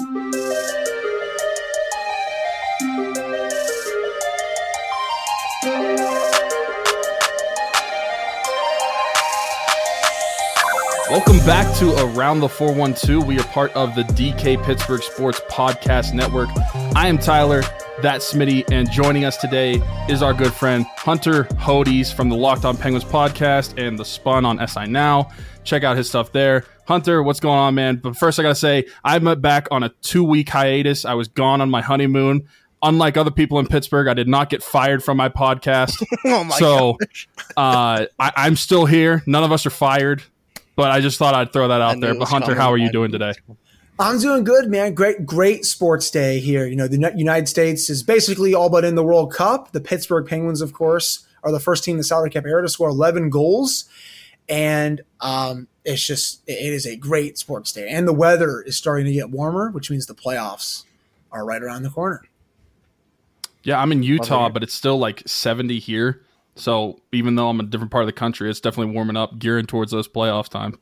Welcome back to Around the 412. We are part of the DK Pittsburgh Sports Podcast Network. I am Tyler, that's Smitty, and joining us today is our good friend Hunter Hodes from the Locked On Penguins podcast and the Spun on SI Now. Check out his stuff there. Hunter, what's going on, man? But first, I gotta say, I'm back on a two week hiatus. I was gone on my honeymoon. Unlike other people in Pittsburgh, I did not get fired from my podcast. oh my so uh, I, I'm still here. None of us are fired. But I just thought I'd throw that out there. But Hunter, how are you doing today? I'm doing good, man. Great, great sports day here. You know, the United States is basically all but in the World Cup. The Pittsburgh Penguins, of course, are the first team in the salary cap era to score 11 goals, and um, it's just it is a great sports day. And the weather is starting to get warmer, which means the playoffs are right around the corner. Yeah, I'm in Utah, but it's still like 70 here. So even though I'm a different part of the country, it's definitely warming up, gearing towards those playoff time.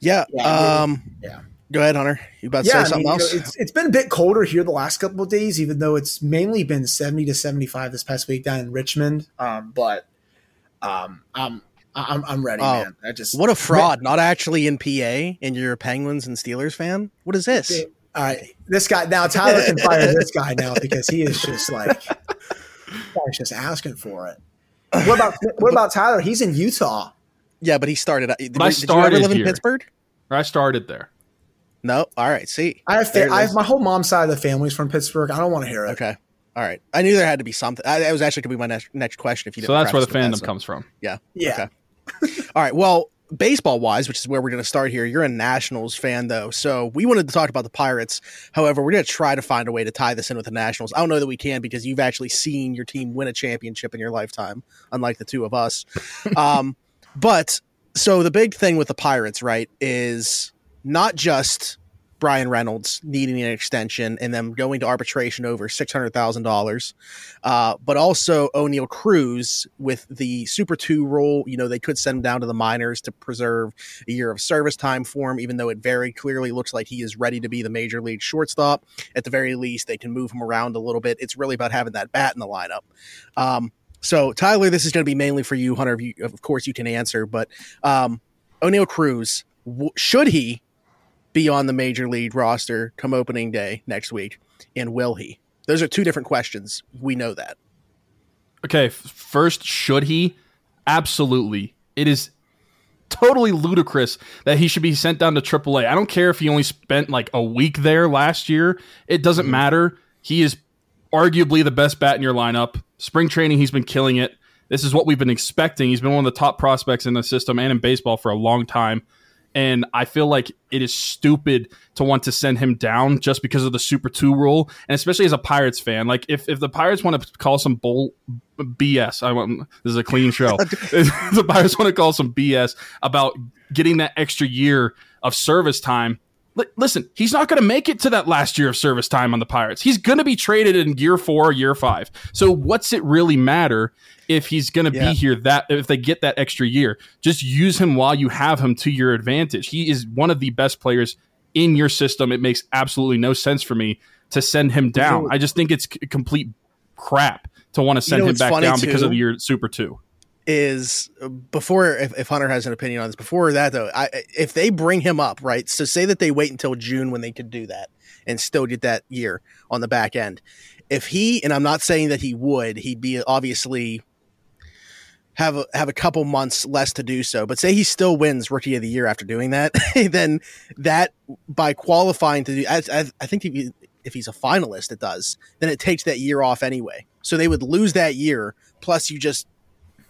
Yeah. yeah um, yeah. Go ahead, Hunter. You about to yeah, say something I mean, else? You know, it's, it's been a bit colder here the last couple of days, even though it's mainly been 70 to 75 this past week down in Richmond. Um, but um, I'm, I'm, I'm ready, oh, man. I just what a fraud! Not actually in PA, and you're a Penguins and Steelers fan. What is this? All right, this guy now. Tyler can fire this guy now because he is just like guy's just asking for it. What about what about Tyler? He's in Utah. Yeah, but he started. Did, but I started did you ever live here. in Pittsburgh? I started there. No. All right. See, I have, fa- I have my whole mom's side of the family's from Pittsburgh. I don't want to hear it. Okay. All right. I knew there had to be something. I, that was actually going to be my next, next question. If you so that's where the fandom that, so. comes from. Yeah. Yeah. Okay. All right. Well, baseball wise, which is where we're going to start here, you're a Nationals fan, though. So we wanted to talk about the Pirates. However, we're going to try to find a way to tie this in with the Nationals. I don't know that we can because you've actually seen your team win a championship in your lifetime, unlike the two of us. um, but so the big thing with the Pirates, right, is not just Bryan Reynolds needing an extension and them going to arbitration over six hundred thousand uh, dollars, but also Oneil Cruz with the Super Two rule. You know they could send him down to the minors to preserve a year of service time for him, even though it very clearly looks like he is ready to be the major league shortstop. At the very least, they can move him around a little bit. It's really about having that bat in the lineup. Um, so Tyler, this is going to be mainly for you, Hunter. Of course, you can answer, but um, Oneil Cruz, should he be on the major league roster come opening day next week? And will he? Those are two different questions. We know that. Okay, first, should he? Absolutely. It is totally ludicrous that he should be sent down to AAA. I don't care if he only spent like a week there last year. It doesn't mm-hmm. matter. He is arguably the best bat in your lineup. Spring training, he's been killing it. This is what we've been expecting. He's been one of the top prospects in the system and in baseball for a long time. And I feel like it is stupid to want to send him down just because of the Super 2 rule. And especially as a Pirates fan, like if, if the Pirates want to call some bull BS, I want this is a clean show. the Pirates want to call some BS about getting that extra year of service time listen, he's not going to make it to that last year of service time on the Pirates. He's going to be traded in year four, year five. So what's it really matter if he's going to yeah. be here that if they get that extra year? Just use him while you have him to your advantage. He is one of the best players in your system. It makes absolutely no sense for me to send him down. I just think it's complete crap to want to send you know, him back down too? because of your super two is before if, if, Hunter has an opinion on this. Before that though, I, if they bring him up, right? So say that they wait until June when they could do that and still get that year on the back end. If he and I'm not saying that he would, he'd be obviously have a, have a couple months less to do so. But say he still wins Rookie of the Year after doing that, then that by qualifying to do, I, I, I think if, if he's a finalist, it does. Then it takes that year off anyway. So they would lose that year. Plus, you just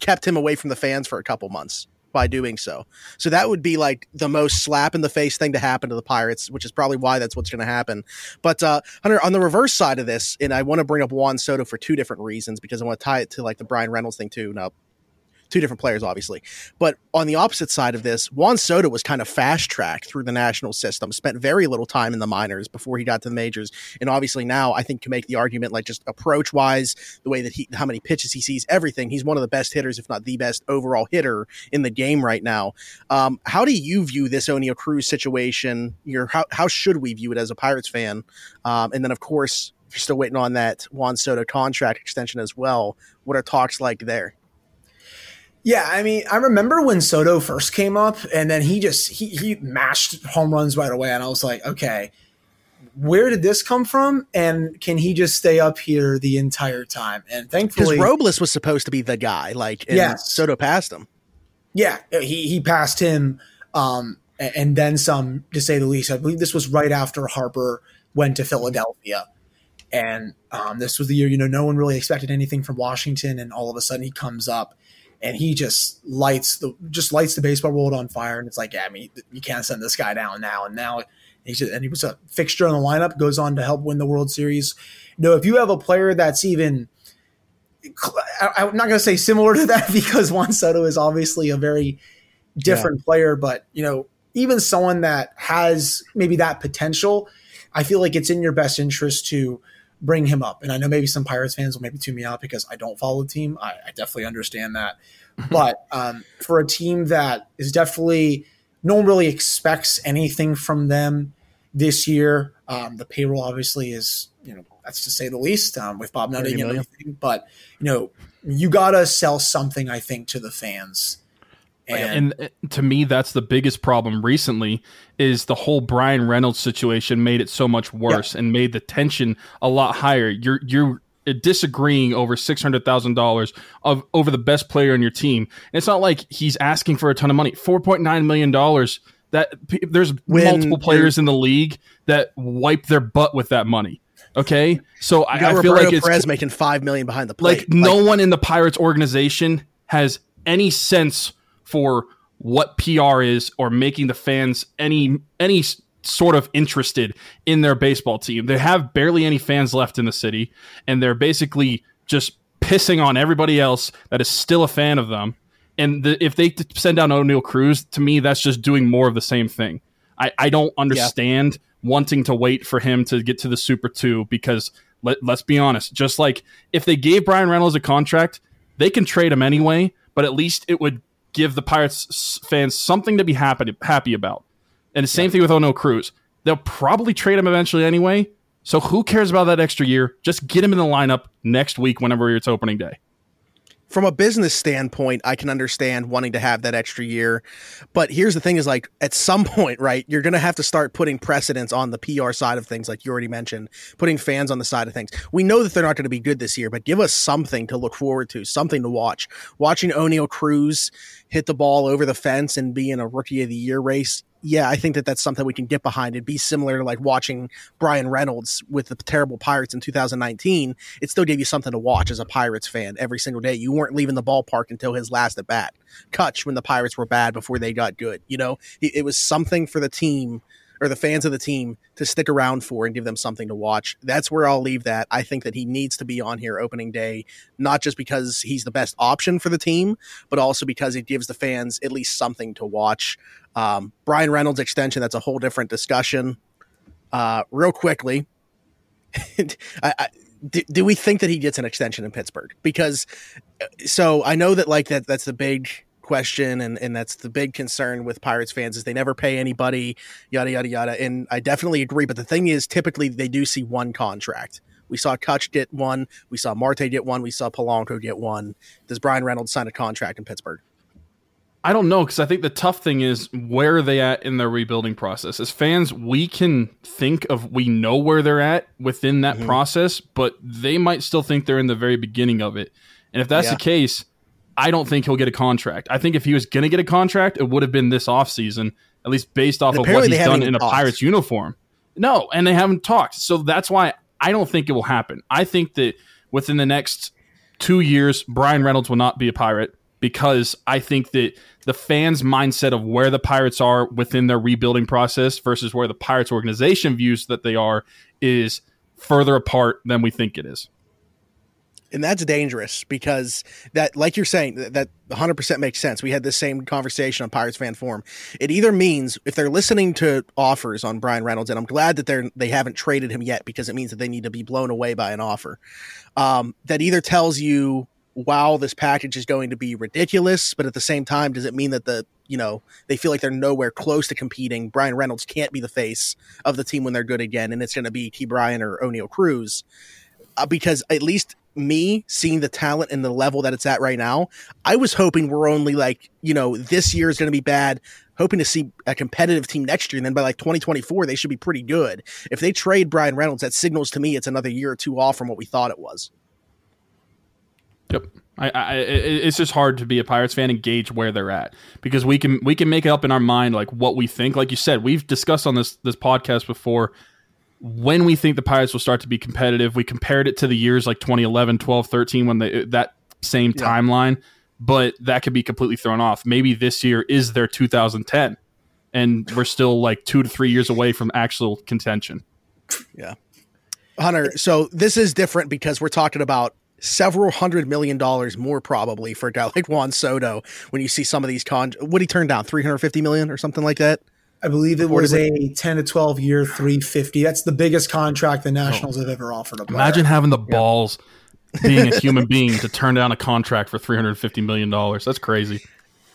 kept him away from the fans for a couple months. by doing so. So that would be like the most slap in the face thing to happen to the Pirates, which is probably why that's what's going to happen. But uh, Hunter, on the reverse side of this, and I want to bring up Juan Soto for two different reasons because I want to tie it to like the Bryan Reynolds thing too. Now, two different players, obviously. But on the opposite side of this, Juan Soto was kind of fast tracked through the national system, spent very little time in the minors before he got to the majors. And obviously now I think can make the argument like just approach wise, the way that he, how many pitches he sees, everything. He's one of the best hitters, if not the best overall hitter in the game right now. Um, how do you view this Oneil Cruz situation? Your, how, how should we view it as a Pirates fan? Um, and then, of course, you're still waiting on that Juan Soto contract extension as well. What are talks like there? Yeah, I mean, I remember when Soto first came up, and then he just he he mashed home runs right away, and I was like, okay, where did this come from? And can he just stay up here the entire time? And thankfully, because Robles was supposed to be the guy, like, yeah, Soto passed him. Yeah, he he passed him, um, and then some, to say the least. I believe this was right after Harper went to Philadelphia. And um, this was the year, you know, no one really expected anything from Washington, and all of a sudden he comes up and he just lights the just lights the baseball world on fire. And it's like, yeah, I mean, you can't send this guy down now. And now he's just, and he was a fixture in the lineup, goes on to help win the World Series. You know, if you have a player that's even I'm not going to say similar to that because Juan Soto is obviously a very different yeah. player, but you know, even someone that has maybe that potential, I feel like it's in your best interest to bring him up. And I know maybe some Pirates fans will maybe tune me out because I don't follow the team. I, I definitely understand that. but um, for a team that is definitely no one really expects anything from them this year. Um, the payroll obviously is you know that's to say the least um, with Bob Nutting and everything. But you know you gotta sell something I think to the fans and, and, uh, to me, that's the biggest problem recently is the whole Bryan Reynolds situation made it so much worse yeah. and made the tension a lot higher. You're you're disagreeing over six hundred thousand dollars of over the best player on your team. And it's not like he's asking for a ton of money. Four point nine million dollars. That there's when multiple players in the league that wipe their butt with that money. Okay, so I, I, feel like it's Perez making five million behind the plate. Like, like no one in the Pirates organization has any sense for what PR is or making the fans any any sort of interested in their baseball team. They have barely any fans left in the city, and they're basically just pissing on everybody else that is still a fan of them. And the, if they send down Oneil Cruz, to me, that's just doing more of the same thing. I, I don't understand yeah. wanting to wait for him to get to the Super 2 because let, let's be honest, just like if they gave Bryan Reynolds a contract, they can trade him anyway, but at least it would give the Pirates fans something to be happy happy about. And the same yeah. thing with Oneil Cruz. They'll probably trade him eventually anyway. So who cares about that extra year? Just get him in the lineup next week whenever it's opening day from a business standpoint, I can understand wanting to have that extra year. But here's the thing is like at some point, right, you're going to have to start putting precedence on the PR side of things, like you already mentioned, putting fans on the side of things. We know that they're not going to be good this year, but give us something to look forward to, something to watch. Watching Oneil Cruz hit the ball over the fence and be in a rookie of the year race yeah, I think that that's something we can get behind. It'd be similar to like watching Bryan Reynolds with the terrible Pirates in 2019. It still gave you something to watch as a Pirates fan every single day. You weren't leaving the ballpark until his last at bat. Kutch when the Pirates were bad before they got good. You know, it, it was something for the team or the fans of the team to stick around for and give them something to watch. That's where I'll leave that. I think that he needs to be on here opening day, not just because he's the best option for the team, but also because it gives the fans at least something to watch. Um, Bryan Reynolds extension, that's a whole different discussion. Uh, real quickly, I, I, do, do, we think that he gets an extension in Pittsburgh? Because uh, so I know that like that that's the big question and and that's the big concern with Pirates fans is they never pay anybody yada yada yada and I definitely agree but the thing is typically they do see one contract. We saw Kutch get one, we saw Marte get one, we saw Polanco get one. Does Bryan Reynolds sign a contract in Pittsburgh? I don't know because I think the tough thing is where are they at in their rebuilding process? As fans, we can think of we know where they're at within that mm-hmm. process, but they might still think they're in the very beginning of it. And if that's yeah. the case, I don't think he'll get a contract. I think if he was going to get a contract, it would have been this offseason, at least based off of what he's done in a talked. Pirates uniform. No, and they haven't talked. So that's why I don't think it will happen. I think that within the next two years, Bryan Reynolds will not be a Pirate because I think that the fans' mindset of where the Pirates are within their rebuilding process versus where the Pirates organization views that they are is further apart than we think it is and that's dangerous because that like you're saying that, 100% makes sense. We had the same conversation on pirates fan forum. It either means if they're listening to offers on Bryan reynolds and i'm glad that they're they haven't traded him yet because it means that they need to be blown away by an offer um, that either tells you wow this package is going to be ridiculous but at the same time does it mean that the you know they feel like they're nowhere close to competing? Bryan reynolds can't be the face of the team when they're good again and it's going to be Ke'Bryan or oneil cruz uh, because at least me seeing the talent and the level that it's at right now, I was hoping we're only like, you know, this year is going to be bad, hoping to see a competitive team next year. And then by like 2024, they should be pretty good. If they trade Bryan Reynolds, that signals to me it's another year or two off from what we thought it was. Yep. I, I, it's just hard to be a Pirates fan and gauge where they're at because we can we can make it up in our mind like what we think. Like you said, we've discussed on this this podcast before when we think the Pirates will start to be competitive. We compared it to the years like 2011, 12, 13 when they that same yeah. timeline, but that could be completely thrown off. Maybe this year is their 2010 and we're still like 2 to 3 years away from actual contention. Yeah. Hunter, so this is different because we're talking about several hundred million dollars more probably for a guy like Juan Soto when you see some of these con what he turned down 350 million or something like that I believe it was a 10 to 12 year 350. That's the biggest contract the Nationals oh. have ever offered a player. Imagine having the balls yeah. being a human being to turn down a contract for 350 million dollars. That's crazy.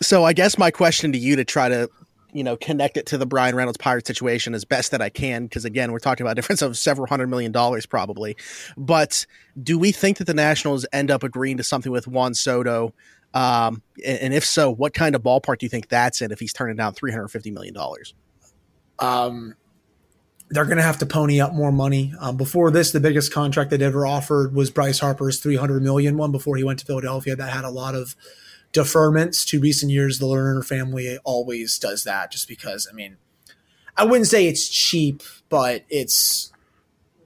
So I guess my question to you to try to you know connect it to the Bryan Reynolds pirate situation as best that I can because again we're talking about a difference of several hundred million dollars probably. But do we think that the Nationals end up agreeing to something with Juan Soto um, and, if so, what kind of ballpark do you think that's in if he's turning down three hundred fifty million dollars? Um, they're going to have to pony up more money. Um, before this, the biggest contract they'd ever offered was Bryce Harper's three hundred million one before he went to Philadelphia. That had a lot of deferments to recent years. The Lerner family always does that, just because. I mean, I wouldn't say it's cheap, but it's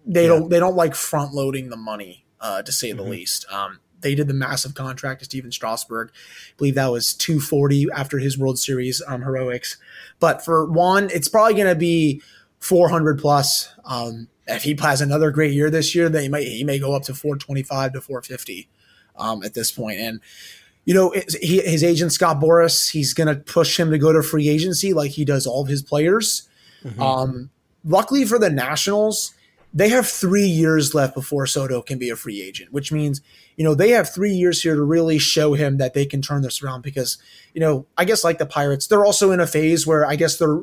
they yeah. don't they don't like front loading the money uh, to say mm-hmm. the least. Um, they did the massive contract to Stephen Strasburg. I believe that was 240 after his World Series um, heroics. But for Juan, it's probably going to be 400 plus. Um, if he has another great year this year, then he might he may go up to 425 to 450 um, at this point. And you know, he, his agent Scott Boras, he's going to push him to go to free agency like he does all of his players. Mm-hmm. Um, luckily for the Nationals, they have three years left before Soto can be a free agent, which means you know, they have three years here to really show him that they can turn this around because, you know, I guess like the Pirates, they're also in a phase where I guess they're,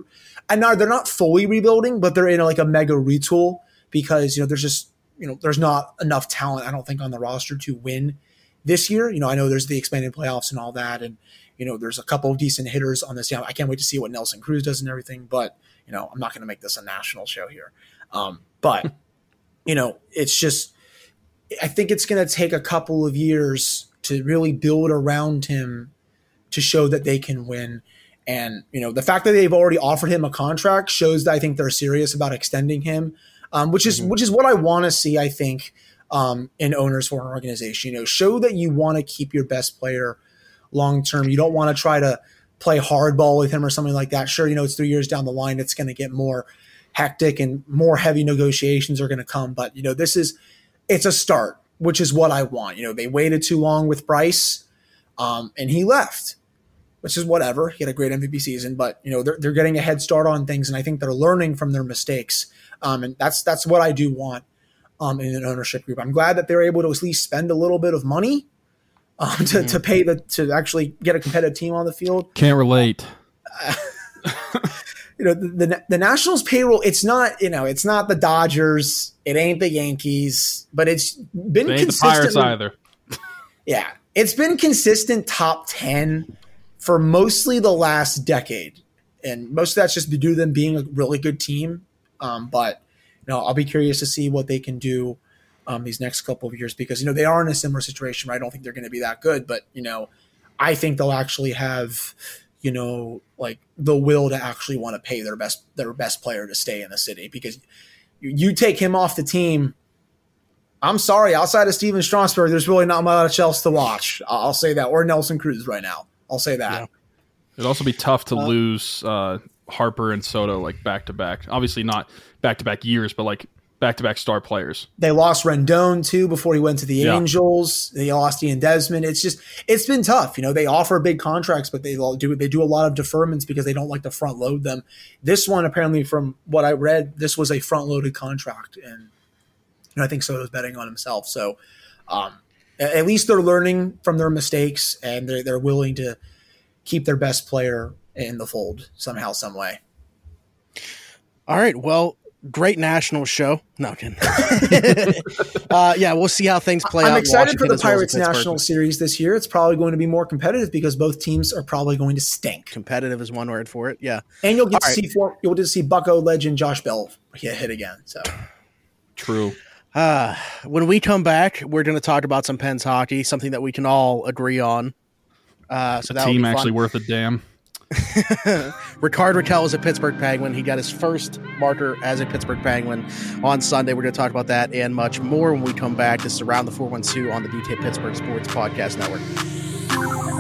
and now they're not fully rebuilding, but they're in a, like a mega retool because, you know, there's just, you know, there's not enough talent, I don't think, on the roster to win this year. You know, I know there's the expanded playoffs and all that. And, you know, there's a couple of decent hitters on this. Yeah, I can't wait to see what Nelson Cruz does and everything. But, you know, I'm not going to make this a national show here. Um, but, you know, it's just, I think it's going to take a couple of years to really build around him to show that they can win. And you know, the fact that they've already offered him a contract shows that I think they're serious about extending him, um, which is mm-hmm. which is what I want to see. I think um, in owners for an organization, you know, show that you want to keep your best player long term. You don't want to try to play hardball with him or something like that. Sure, you know, it's three years down the line, it's going to get more hectic and more heavy negotiations are going to come. But you know, this is it's a start, which is what I want. You know, they waited too long with Bryce, um, and he left, which is whatever. He had a great MVP season, but you know they're they're getting a head start on things, and I think they're learning from their mistakes. Um, and that's that's what I do want um, in an ownership group. I'm glad that they're able to at least spend a little bit of money um, to, mm-hmm. to pay the to actually get a competitive team on the field. Can't relate. you know the, the, the Nationals payroll. It's not you know it's not the Dodgers. It ain't the Yankees, but it's been it Pirates either. yeah, it's been consistent top ten for mostly the last decade, and most of that's just due to them being a really good team. Um, but you know, I'll be curious to see what they can do um, these next couple of years because you know they are in a similar situation. Right? I don't think they're going to be that good, but you know, I think they'll actually have you know, like the will to actually want to pay their best their best player to stay in the city because you, you take him off the team, I'm sorry, outside of Stephen Strasburg, there's really not much else to watch. I'll say that, or Nelson Cruz right now. I'll say that. Yeah. It'd also be tough to uh, lose uh, Harper and Soto like back to back. Obviously not back to back years, but like back to back star players. They lost Rendon too before he went to the yeah. Angels. They lost Ian Desmond. It's just it's been tough. You know, they offer big contracts, but they do they do a lot of deferments because they don't like to front load them. This one apparently, from what I read, this was a front loaded contract, and you know I think Soto's betting on himself. So um, at least they're learning from their mistakes, and they're they're willing to keep their best player in the fold somehow, some way. All right. Well, great national show. No, kidding. uh, yeah, we'll see how things play out. I'm out. excited for the Pirates National Series this year. It's probably going to be more competitive because both teams are probably going to stink. Competitive is one word for it. Yeah, and you'll get All to right. see for, you'll get to see Bucko legend Josh Bell hit, hit again. So true. Uh, when we come back, we're going to talk about some Pens hockey, something that we can all agree on. Uh, so that team actually worth a damn. Rickard Rakell is a Pittsburgh Penguin. He got his first marker as a Pittsburgh Penguin on Sunday. We're going to talk about that and much more when we come back. This is Around the 412 on the DK Pittsburgh Sports Podcast Network.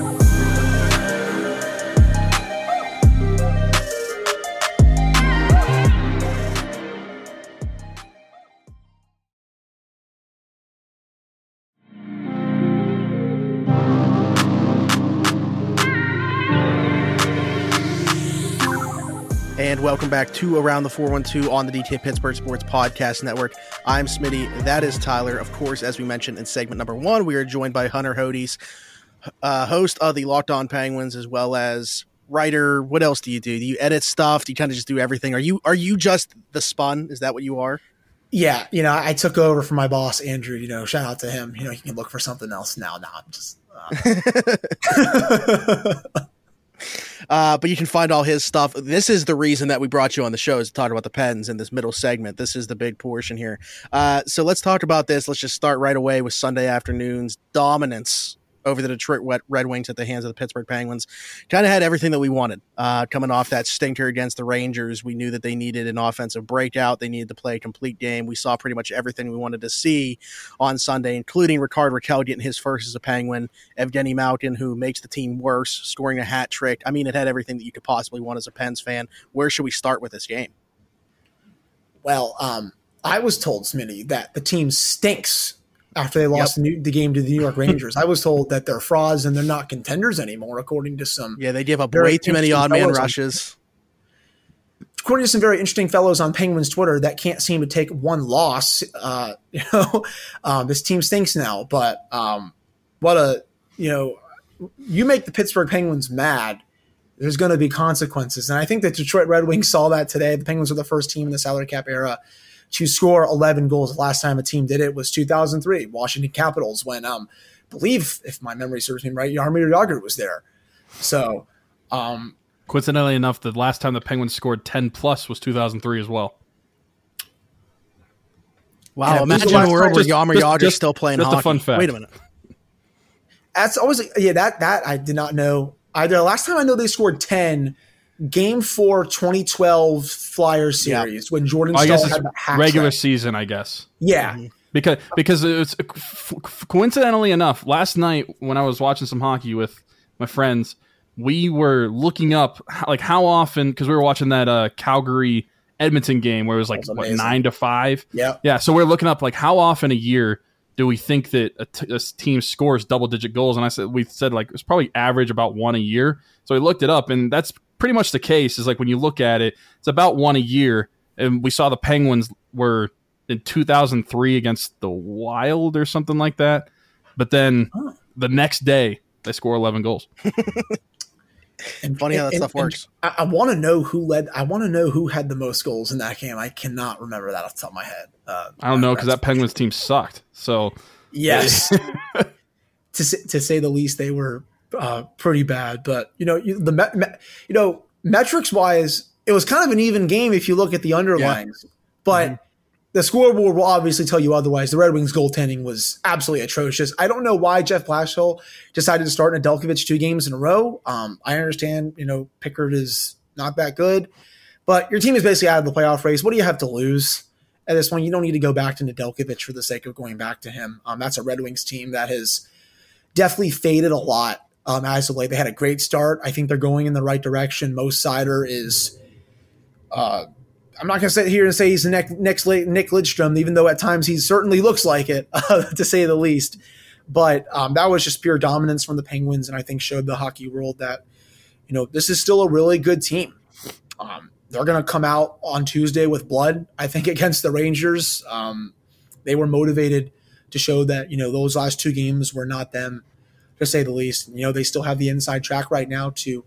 And welcome back to Around the 412 on the DK Pittsburgh Sports Podcast Network. I'm Smitty. That is Tyler. Of course, as we mentioned in segment number one, we are joined by Hunter Hodes, uh, host of the Locked On Penguins, as well as writer. What else do you do? Do you edit stuff? Do you kind of just do everything? Are you are you just the spun? Is that what you are? Yeah, you know, I took over from my boss Andrew. You know, shout out to him. You know, he can look for something else now. Now I'm just. Uh. Uh, but you can find all his stuff. This is the reason that we brought you on the show is to talk about the Pens in this middle segment. This is the big portion here. Uh, so let's talk about this. Let's just start right away with Sunday afternoon's dominance over the Detroit Red Wings at the hands of the Pittsburgh Penguins. Kind of had everything that we wanted. Uh, coming off that stinker against the Rangers, we knew that they needed an offensive breakout. They needed to play a complete game. We saw pretty much everything we wanted to see on Sunday, including Rickard Rakell getting his first as a Penguin, Evgeny Malkin, who makes the team worse, scoring a hat trick. I mean, it had everything that you could possibly want as a Pens fan. Where should we start with this game? Well, um, I was told, Smitty, that the team stinks after they lost yep. the, the, game to the New York Rangers. I was told that they're frauds and they're not contenders anymore, according to some. Yeah, they give up way too many odd man rushes. On, according to some very interesting fellows on Penguins Twitter, that can't seem to take one loss. Uh, you know, um, this team stinks now, but um, what a you know, you make the Pittsburgh Penguins mad. There's going to be consequences, and I think the Detroit Red Wings saw that today. The Penguins were the first team in the salary cap era to score 11 goals. The last time a team did it was 2003, Washington Capitals, when um, I believe, if my memory serves me right, Jaromir Jagr was there. So, um, coincidentally enough, the last time the Penguins scored 10 plus was 2003 as well. Wow! Imagine a world where Jaromir Jagr is still playing just hockey. a fun fact. Wait a minute. That's always yeah. That that I did not know either. Last time I know they scored ten Game Four, 2012 Flyers series when Jordan I guess had the regular trick. season. I guess. Yeah. Mm-hmm. Because because it's coincidentally enough, last night when I was watching some hockey with my friends, we were looking up like how often because we were watching that uh, Calgary Edmonton game where it was like was what nine to five. Yeah, yeah. So we are looking up like how often a year do we think that a, t- a team scores double digit goals? And I said we said like it's probably average about one a year. So we looked it up, and that's pretty much the case. Is like when you look at it, it's about one a year. And we saw the Penguins were in 2003 against the Wild or something like that. But then huh. the next day they score 11 goals. and funny how that and, stuff works. I, I want to know who led. I want to know who had the most goals in that game. I cannot remember that off the top of my head. Uh, I don't know because that Penguins team sucked. So yes, to to say the least, they were uh, pretty bad. But you know, you, the me, me, you know metrics wise, it was kind of an even game if you look at the underlines. Yeah. But mm-hmm. the scoreboard will obviously tell you otherwise. The Red Wings goaltending was absolutely atrocious. I don't know why Jeff Blashill decided to start Nedeljkovic two games in a row. Um, I understand, you know, Pickard is not that good, but your team is basically out of the playoff race. What do you have to lose? at this point. You don't need to go back to Nedeljkovic for the sake of going back to him. Um, that's a Red Wings team that has definitely faded a lot um, as of late. They had a great start. I think they're going in the right direction. Moritz Seider is. Uh, I'm not going to sit here and say he's the next, next Nick Lidstrom, even though at times he certainly looks like it, uh, to say the least. But um, that was just pure dominance from the Penguins, and I think showed the hockey world that you know this is still a really good team. Um, they're going to come out on Tuesday with blood. I think against the Rangers, um, they were motivated to show that you know those last two games were not them, to say the least. You know they still have the inside track right now to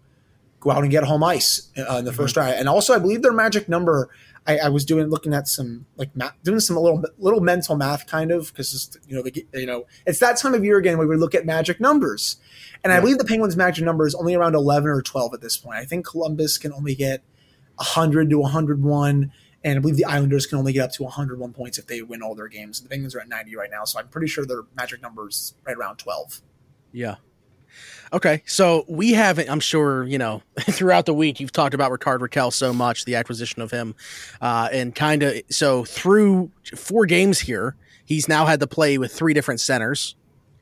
go out and get home ice uh, in the mm-hmm. first round. And also, I believe their magic number. I, I was doing looking at some like math, doing some little little mental math kind of because you know the, you know it's that time of year again where we look at magic numbers, and yeah. I believe the Penguins' magic number is only around eleven or twelve at this point. I think Columbus can only get hundred to one hundred one. And I believe the Islanders can only get up to 101 points if they win all their games. The Penguins are at 90 right now, so I'm pretty sure their magic number is right around 12. Yeah, Okay, so we haven't. I'm sure you know throughout the week you've talked about Rickard Rakell so much, the acquisition of him, uh, and kind of so through four games here, he's now had to play with three different centers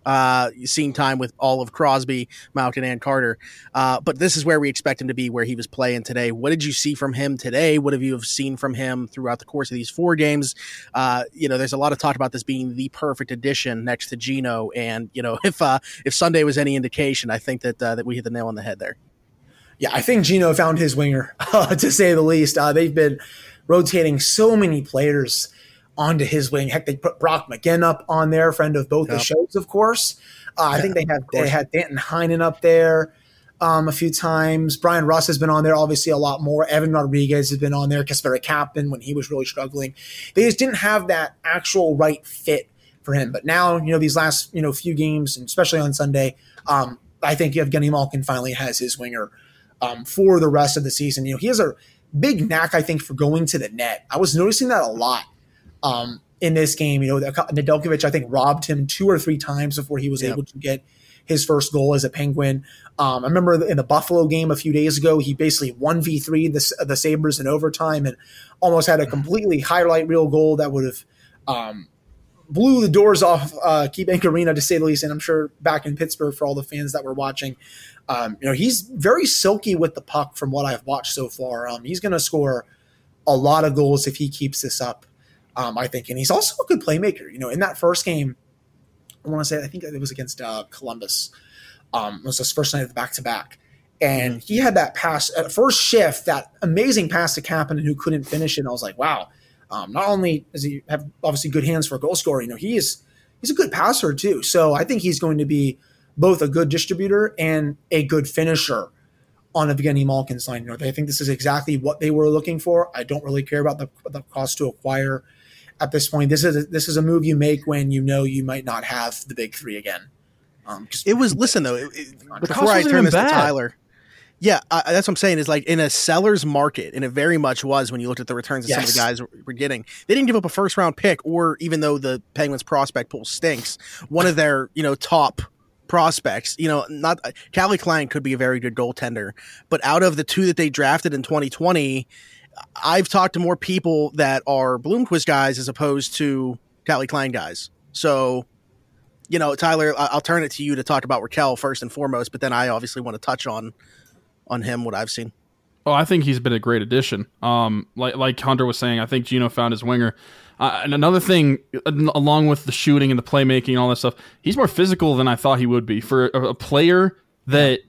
uh, seeing time with all of Crosby, Malkin, and Carter. Uh, but this is where we expect him to be, where he was playing today. What did you see from him today? What have you have seen from him throughout the course of these four games? Uh, you know, there's a lot of talk about this being the perfect addition next to Gino, and you know, if uh, if Sunday was any indication, I think that uh, that we hit the nail on the head there. Yeah, I think Gino found his winger, to say the least. Uh, they've been rotating so many players onto his wing. Heck, they put Brock McGinn up on there, friend of both yep. the shows, of course. Uh, I think they had they had Danton Heinen up there um, a few times. Bryan Rust has been on there, obviously a lot more. Evan Rodrigues has been on there. Kasperi Kapanen when he was really struggling. They just didn't have that actual right fit for him. But now, you know, these last you know few games, and especially on Sunday, um, I think Evgeny Malkin finally has his winger um, for the rest of the season. You know, he has a big knack, I think, for going to the net. I was noticing that a lot um, in this game. You know, Nedeljkovic, I think, robbed him two or three times before he was yep. able to get his first goal as a Penguin. Um, I remember in the Buffalo game a few days ago, he basically 1v3 the, the Sabres in overtime and almost had a mm-hmm. completely highlight reel goal that would have um, blew the doors off uh, KeyBank Arena, to say the least. And I'm sure back in Pittsburgh for all the fans that were watching, um, you know, he's very silky with the puck from what I've watched so far. Um, he's going to score a lot of goals if he keeps this up um, I think, and he's also a good playmaker. You know, in that first game, I want to say I think it was against uh, Columbus. Um, it was his first night of the back to back, and he had that pass at first shift, that amazing pass to Kapanen who couldn't finish it. And I was like, wow. Um, not only does he have obviously good hands for a goal scorer, you know, he is he's a good passer too. So I think he's going to be both a good distributor and a good finisher on Evgeny Malkin's line. You know, I think this is exactly what they were looking for. I don't really care about the, the cost to acquire at this point. This is a, this is a move you make when you know you might not have the big three again. Um, it was listen though. It, it, before I turn this bad. to Tyler, yeah, that's what I'm saying. Is like in a seller's market, and it very much was when you looked at the returns that yes. some of the guys were getting. They didn't give up a first round pick, or even though the Penguins prospect pool stinks, one of their you know top prospects. You know, not Calle Clang could be a very good goaltender, but out of the two that they drafted in 2020 I've talked to more people that are Blomqvist guys as opposed to Calle Clang guys. So, you know, Tyler, I'll turn it to you to talk about Rakell first and foremost, but then I obviously want to touch on on him what I've seen. Oh, I think he's been a great addition. Um, like like Hunter was saying, I think Gino found his winger. Uh, and another thing, along with the shooting and the playmaking and all that stuff, he's more physical than I thought he would be for a, a player that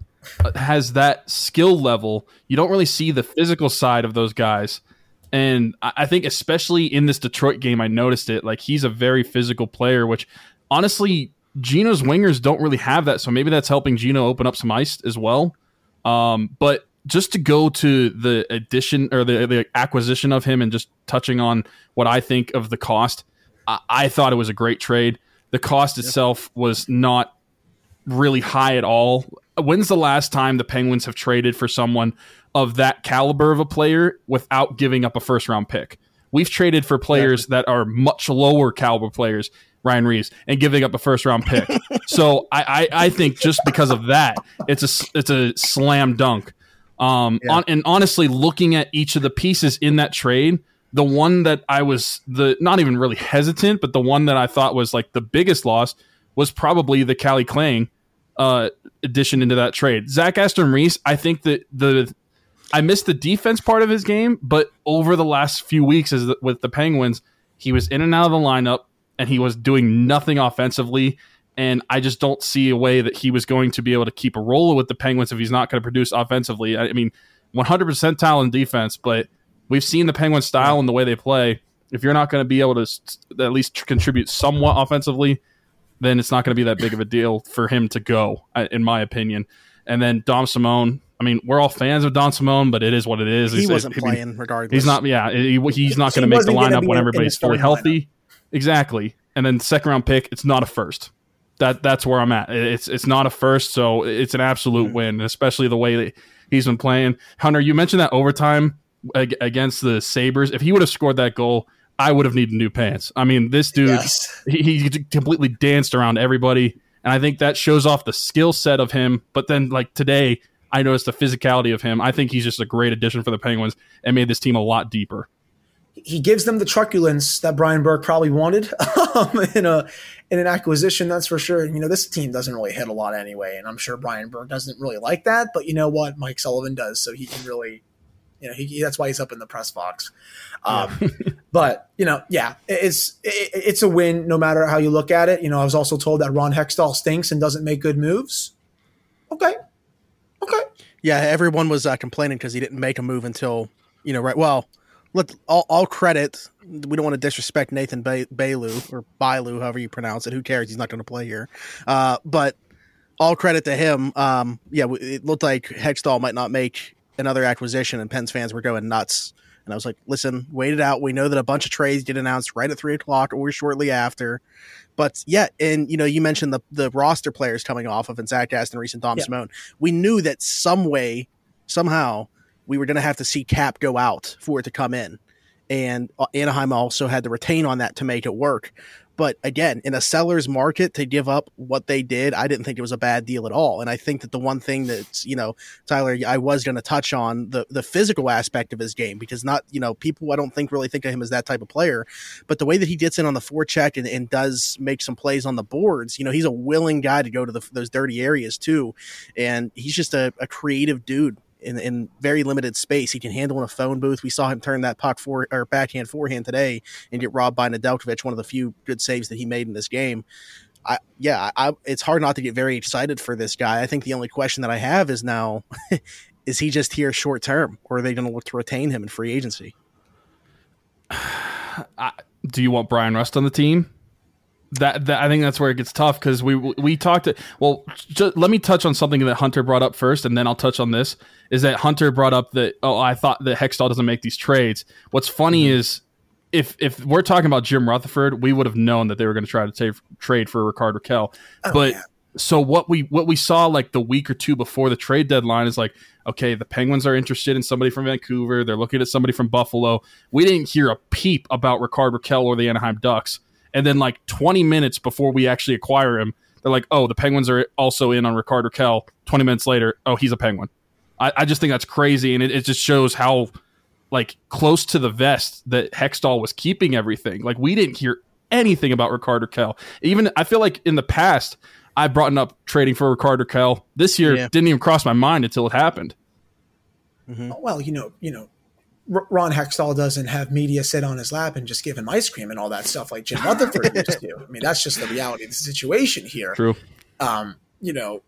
has that skill level. You don't really see the physical side of those guys. And I think, especially in this Detroit game, I noticed it. Like, he's a very physical player, which honestly, Gino's wingers don't really have that. So maybe that's helping Gino open up some ice as well. Um, but just to go to the addition or the, the acquisition of him and just touching on what I think of the cost, I, I thought it was a great trade. The cost itself was not really high at all when's the last time the Penguins have traded for someone of that caliber of a player without giving up a first round pick? We've traded for players that are much lower caliber players, Ryan Reaves, and giving up a first round pick. so I, I, I, think just because of that, it's a it's a slam dunk. Um, yeah. on, and honestly, looking at each of the pieces in that trade, The one that I was the not even really hesitant, but the one that I thought was like the biggest loss was probably the Calle Clang uh, addition into that trade. Zach Aston Reese, I think that the I missed the defense part of his game, but over the last few weeks as the, with the Penguins, he was in and out of the lineup and he was doing nothing offensively. And I just don't see a way that he was going to be able to keep a role with the Penguins if he's not going to produce offensively. I mean, 100% talent in defense, but we've seen the Penguin style and the way they play. If you're not going to be able to at least contribute somewhat offensively, then it's not going to be that big of a deal for him to go, in my opinion. And then Dom Simon, I mean, we're all fans of Dom Simon, but it is what it is. He He's, wasn't I mean, playing regardless. He's not. Yeah, he, he's not going to make the lineup when everybody's fully healthy. Exactly. And then second round pick, it's not a first. That that's where I'm at. It's it's not a first, so it's an absolute Mm-hmm. win, especially the way that he's been playing. Hunter, you mentioned that overtime ag- against the Sabres. If he would have scored that goal, I would have needed new pants. I mean, this dude, Yes. he, he completely danced around everybody, and I think that shows off the skill set of him. But then, like today, I noticed the physicality of him. I think he's just a great addition for the Penguins and made this team a lot deeper. he gives them the truculence that Brian Burke probably wanted um, in a in an acquisition. That's for sure. You know, this team doesn't really hit a lot anyway, and I'm sure Brian Burke doesn't really like that. But you know what, Mike Sullivan does, so he can really, you know, he, that's why he's up in the press box. Um, but you know, yeah, it's it, it's a win no matter how you look at it. You know, I was also told that Ron Hextall stinks and doesn't make good moves. Okay, okay. Yeah, everyone was uh, complaining because he didn't make a move until you know right. Well, let all, all credit. We don't want to disrespect Nathan ba- Bailu or Bailu, however you pronounce it. Who cares? He's not going to play here. Uh, but all credit to him. Um, yeah, it looked like Hextall might not make another acquisition, and Pens fans were going nuts. And I was like, listen, wait it out. We know that a bunch of trades get announced right at three o'clock or shortly after. But yeah, and you know, you mentioned the the roster players coming off of and Zach Aston, Reese, and Dom Yeah. Simone. We knew that some way, somehow, we were going to have to see Cap go out for it to come in, and uh, Anaheim also had to retain on that to make it work. But again, in a seller's market, to give up what they did, I didn't think it was a bad deal at all. And I think that the one thing that you know, Tyler, I was going to touch on the the physical aspect of his game because not you know people I don't think really think of him as that type of player, but the way that he gets in on the forecheck and, and does make some plays on the boards, you know, he's a willing guy to go to the, those dirty areas too, and he's just a, a creative dude. In, in very limited space, he can handle in a phone booth. We saw him turn that puck for or backhand forehand today and get robbed by Nedeljkovic, one of the few good saves that he made in this game. I, yeah, I, it's hard not to get very excited for this guy. I think the only question that I have is now, is he just here short term, or are they going to look to retain him in free agency? do you want Bryan Rust on the team? That, that I think that's where it gets tough because we we talked. Well, ju- let me touch on something that Hunter brought up first, and then I'll touch on this. Is that Hunter brought up that? Oh, I thought that Hextall doesn't make these trades. What's funny mm-hmm. is if if we're talking about Jim Rutherford, we would have known that they were going to try to ta- trade for Rickard Rakell. Oh, but yeah. so what we what we saw like the week or two before the trade deadline is like, okay, the Penguins are interested in somebody from Vancouver. They're looking at somebody from Buffalo. We didn't hear a peep about Rickard Rakell or the Anaheim Ducks. And then like 20 minutes before we actually acquire him, they're like, oh, the Penguins are also in on Rickard Rakell. 20 minutes later, oh, he's a Penguin. I, I just think that's crazy, and it, it just shows how like close to the vest that Hextall was keeping everything. Like we didn't hear anything about Rickard Rakell. Even I feel like in the past I brought up trading for Rickard Rakell. This year Yeah. didn't even cross my mind until it happened. Well, you know, you know, R- Ron Hextall doesn't have media sit on his lap and just give him ice cream and all that stuff like Jim Rutherford used to. Do. I mean, that's just the reality of the situation here. True. Um, you know,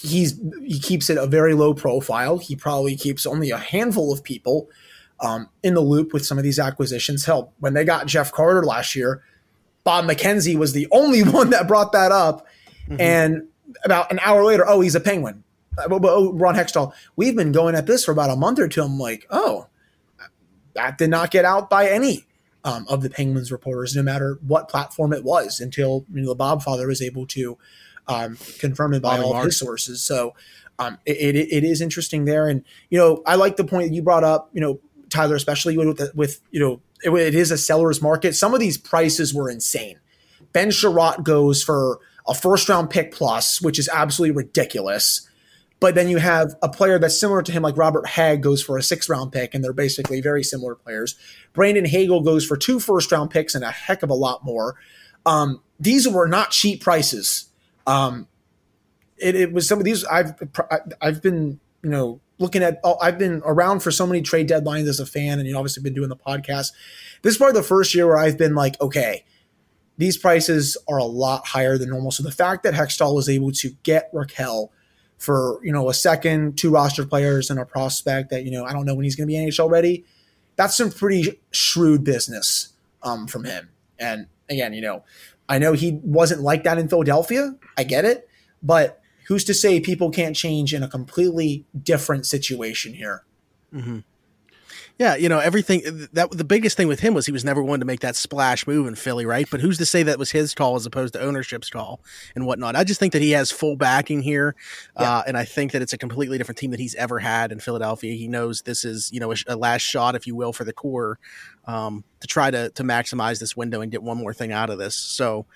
he's he keeps it a very low profile. He probably keeps only a handful of people um, in the loop with some of these acquisitions. Hell, when they got Jeff Carter last year, Bob McKenzie was the only one that brought that up. And about an hour later, oh, he's a penguin. Uh, but- but, oh, Ron Hextall, we've been going at this for about a month or two. I'm like, oh, that did not get out by any um, of the Penguins reporters, no matter what platform it was, until you know, the Bob father was able to um, confirm it by Bobby all of his sources. So um, it, it, it is interesting there. And, you know, I like the point that you brought up, you know, Tyler, especially with, the, with you know, it, it is a seller's market. Some of these prices were insane. Ben Chiarot goes for a first round pick plus, which is absolutely ridiculous. But then you have a player that's similar to him, like Robert Hagg goes for a six round pick, and they're basically very similar players. Brandon Hagel goes for two first round picks and a heck of a lot more. Um, these were not cheap prices. Um, it, it, was some of these I've I've been you know looking at oh, I've been around for so many trade deadlines as a fan, and you know, obviously been doing the podcast. This is probably the first year where I've been like, okay, these prices are a lot higher than normal. So the fact that Hextall was able to get Rakell for you know a second, two roster players, and a prospect that you know I don't know when he's going to be NHL ready. That's some pretty shrewd business um, from him. And again, you know, I know he wasn't like that in Philadelphia. I get it, but who's to say people can't change in a completely different situation here? Mm-hmm. Yeah, you know everything. That the biggest thing with him was he was never one to make that splash move in Philly, right? But who's to say that was his call as opposed to ownership's call and whatnot? I just think that he has full backing here, yeah. uh, and I think that it's a completely different team that he's ever had in Philadelphia. He knows this is you know a, a last shot, if you will, for the core um, to try to to maximize this window and get one more thing out of this. So.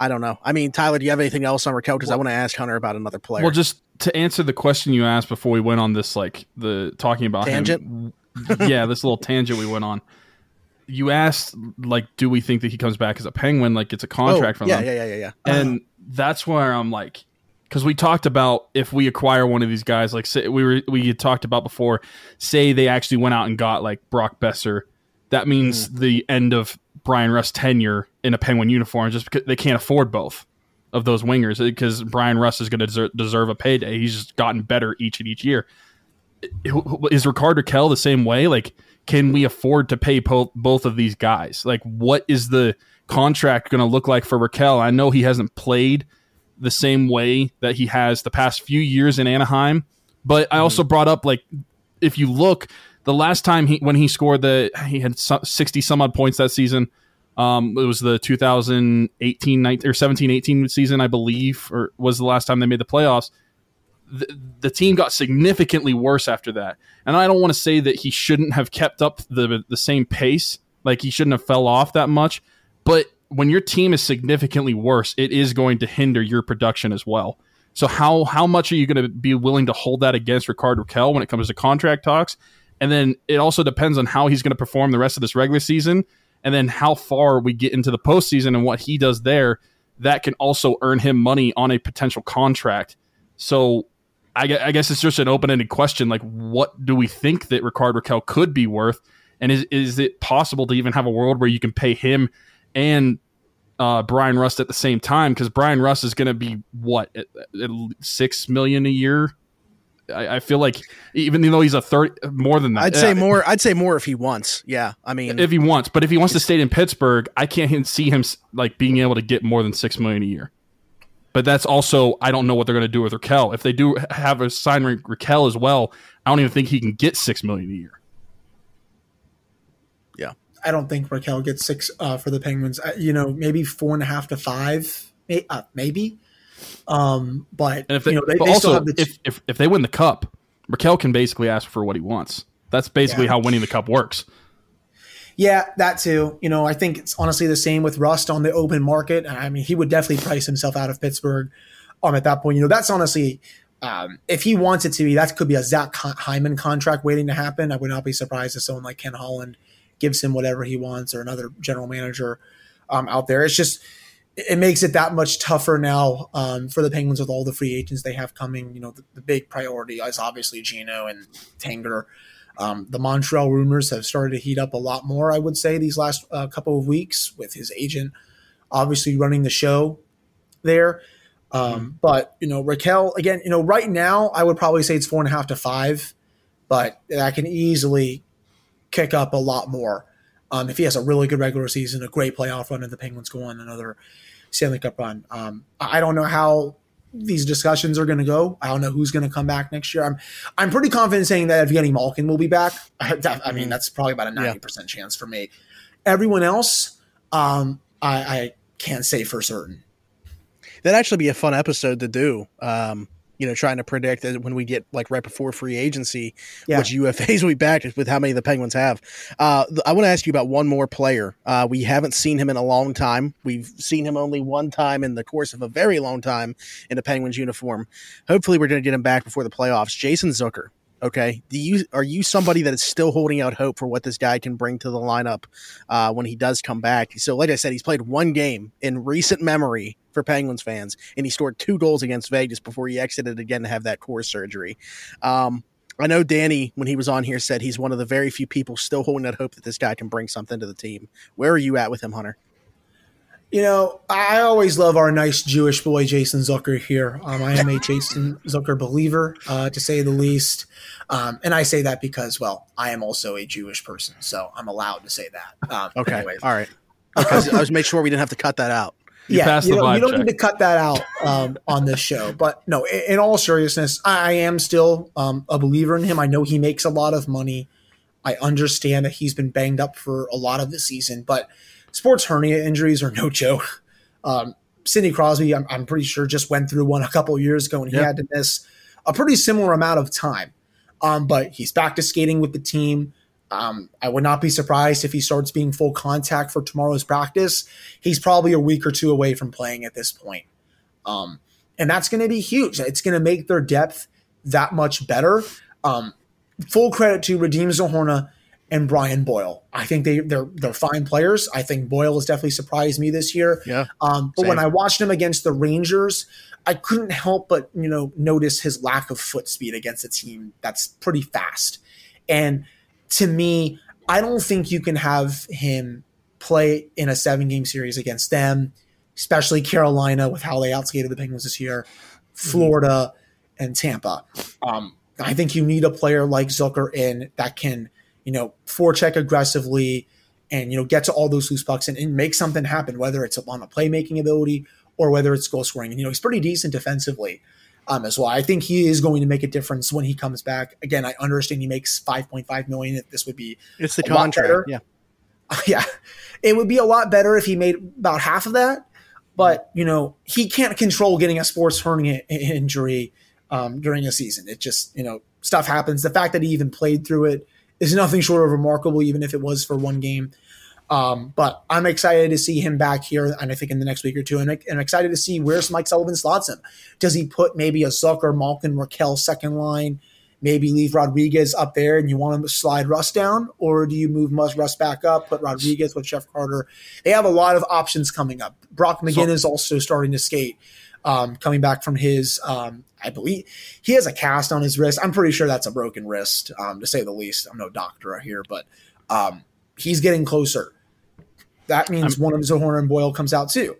I don't know. I mean, Tyler, do you have anything else on Rakell? Because well, I want to ask Hunter about another player. Well, just to answer the question you asked before we went on this, like the talking about tangent. Him, yeah, this little tangent we went on. You asked, like, do we think that he comes back as a Penguin? Like, it's a contract oh, from yeah, them. Yeah, yeah, yeah, yeah. And uh-huh. that's where I'm like, because we talked about if we acquire one of these guys, like say, we were we had talked about before, say they actually went out and got like Brock Boeser, that means mm. the end of Bryan Rust tenure in a Penguin uniform, just because they can't afford both of those wingers because Bryan Rust is going to deserve, deserve a payday. He's just gotten better each and each year is Rickard Rakell the same way? Like, can we afford to pay po- both of these guys? Like, what is the contract going to look like for Rakell? I know he hasn't played the same way that he has the past few years in Anaheim, but I also mm-hmm. brought up like if you look the last time he when he scored the he had sixty some odd points that season. Um, it was the 2018 19, or 17 18 season, I believe, or was the last time they made the playoffs the, team got significantly worse after that. And I don't want to say that he shouldn't have kept up the the same pace, like he shouldn't have fell off that much, but when your team is significantly worse, it is going to hinder your production as well. So how how much are you going to be willing to hold that against Rickard Rakell when it comes to contract talks? And then it also depends on how he's going to perform the rest of this regular season, and then how far we get into the postseason and what he does there. That can also earn him money on a potential contract. So I, I guess it's just an open ended question. Like, what do we think that Rickard Rakell could be worth? And is is it possible to even have a world where you can pay him and uh, Bryan Rust at the same time? Because Bryan Rust is going to be what at, at six million a year. I, I, feel like even though he's a third more than that, I'd say uh, more. I'd say more if he wants. Yeah, I mean, if he wants, but if he wants to stay in Pittsburgh, I can't see him like being able to get more than six million a year. But that's also I don't know what they're going to do with Rakell. If they do have a sign Rakell as well, I don't even think he can get six million a year. Yeah, I don't think Rakell gets six uh, for the Penguins. you know, maybe four and a half to five, uh, maybe. Um, but and if they, you know, they, but they also the if, if if they win the cup, Rakell can basically ask for what he wants. That's basically yeah. how winning the cup works. Yeah, that too. You know, I think it's honestly the same with Rust on the open market. I mean, he would definitely price himself out of Pittsburgh um, at that point. You know, that's honestly, um, if he wants it to be, that could be a Zach Hyman contract waiting to happen. I would not be surprised if someone like Ken Holland gives him whatever he wants or another general manager um, out there. It's just, it makes it that much tougher now um, for the Penguins with all the free agents they have coming. You know, the, the big priority is obviously Gino and Tanger. Um, the Montreal rumors have started to heat up a lot more, I would say, these last uh, couple of weeks with his agent obviously running the show there. Um, mm-hmm. But, you know, Rakell, again, you know, right now, I would probably say it's four and a half to five, but that can easily kick up a lot more. Um, if he has a really good regular season, a great playoff run, and the Penguins go on another Stanley Cup run. Um, I don't know how these discussions are going to go. I don't know who's going to come back next year. I'm I'm pretty confident saying that Evgeny Malkin will be back. I, I mean, that's probably about a ninety yeah. percent chance for me. Everyone else, um, I, I, can't say for certain. That'd actually be a fun episode to do. Um, you know, trying to predict when we get like right before free agency, Yeah. which UFAs will we back with how many the Penguins have. Uh, I want to ask you about one more player. Uh, we haven't seen him in a long time. We've seen him only one time in the course of a very long time in a Penguins uniform. Hopefully, we're going to get him back before the playoffs. Jason Zucker. Okay, do you are you somebody that is still holding out hope for what this guy can bring to the lineup uh, when he does come back? So, like I said, he's played one game in recent memory for Penguins fans, and he scored two goals against Vegas before he exited again to have that core surgery. Um, I know Danny, when he was on here, said he's one of the very few people still holding out hope that this guy can bring something to the team. Where are you at with him, Hunter? You know, I always love our nice Jewish boy Jason Zucker here. Um, I am a Jason Zucker believer, uh, to say the least, um, and I say that because, well, I am also a Jewish person, so I'm allowed to say that. Um, Okay, anyways. all right. Because I was make sure we didn't have to cut that out. You yeah, you, the don't, you don't check. need to cut that out um, on this show. But no, in, in all seriousness, I, I am still um, a believer in him. I know he makes a lot of money. I understand that he's been banged up for a lot of the season, but sports hernia injuries are no joke. Um, Sidney Crosby, I'm, I'm pretty sure, just went through one a couple years ago, and he Yeah. had to miss a pretty similar amount of time. Um, but he's back to skating with the team. Um, I would not be surprised if he starts being full contact for tomorrow's practice. He's probably a week or two away from playing at this point. Um, and that's going to be huge. It's going to make their depth that much better. Um, full credit to Radim Zohorna and Brian Boyle. I think they they're they're fine players. I think Boyle has definitely surprised me this year. Yeah. Um, but Same. when I watched him against the Rangers, I couldn't help but you know notice his lack of foot speed against a team that's pretty fast. And to me, I don't think you can have him play in a seven game series against them, especially Carolina with how they outskated the Penguins this year, Florida, and Tampa. Um, I think you need a player like Zucker in that can, you know, forecheck aggressively and, you know, get to all those loose pucks and, and make something happen, whether it's on a playmaking ability or whether it's goal scoring. And, you know, he's pretty decent defensively um, as well. I think he is going to make a difference when he comes back. Again, I understand he makes 5.5 million. If this would be It's the contract. Yeah. yeah, it would be a lot better if he made about half of that. But you know, he can't control getting a sports hernia injury um, during a season. It just you know stuff happens. The fact that he even played through it is nothing short of remarkable, even if it was for one game. Um, but I'm excited to see him back here, and I think in the next week or two, and I'm excited to see where's Mike Sullivan slots him. Does he put maybe a Zucker, Malkin, Rakell second line? maybe leave Rodrigues up there and you want him to slide Rust down, or do you move Rust back up, put Rodrigues with Jeff Carter? They have a lot of options coming up. Brock McGinn is also starting to skate, um, coming back from his, um, I believe he has a cast on his wrist. I'm pretty sure that's a broken wrist, um, to say the least. I'm no doctor here, but um, he's getting closer. That means one of Zohorn and Boyle comes out too.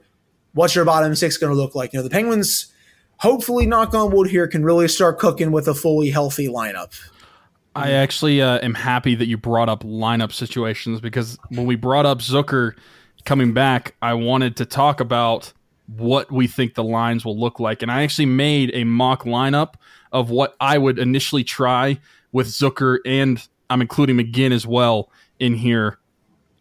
What's your bottom six going to look like? You know, the Penguins hopefully, knock on wood here, can really start cooking with a fully healthy lineup. I actually uh, am happy that you brought up lineup situations because when we brought up Zucker coming back, I wanted to talk about what we think the lines will look like. And I actually made a mock lineup of what I would initially try with Zucker, and I'm including McGinn as well in here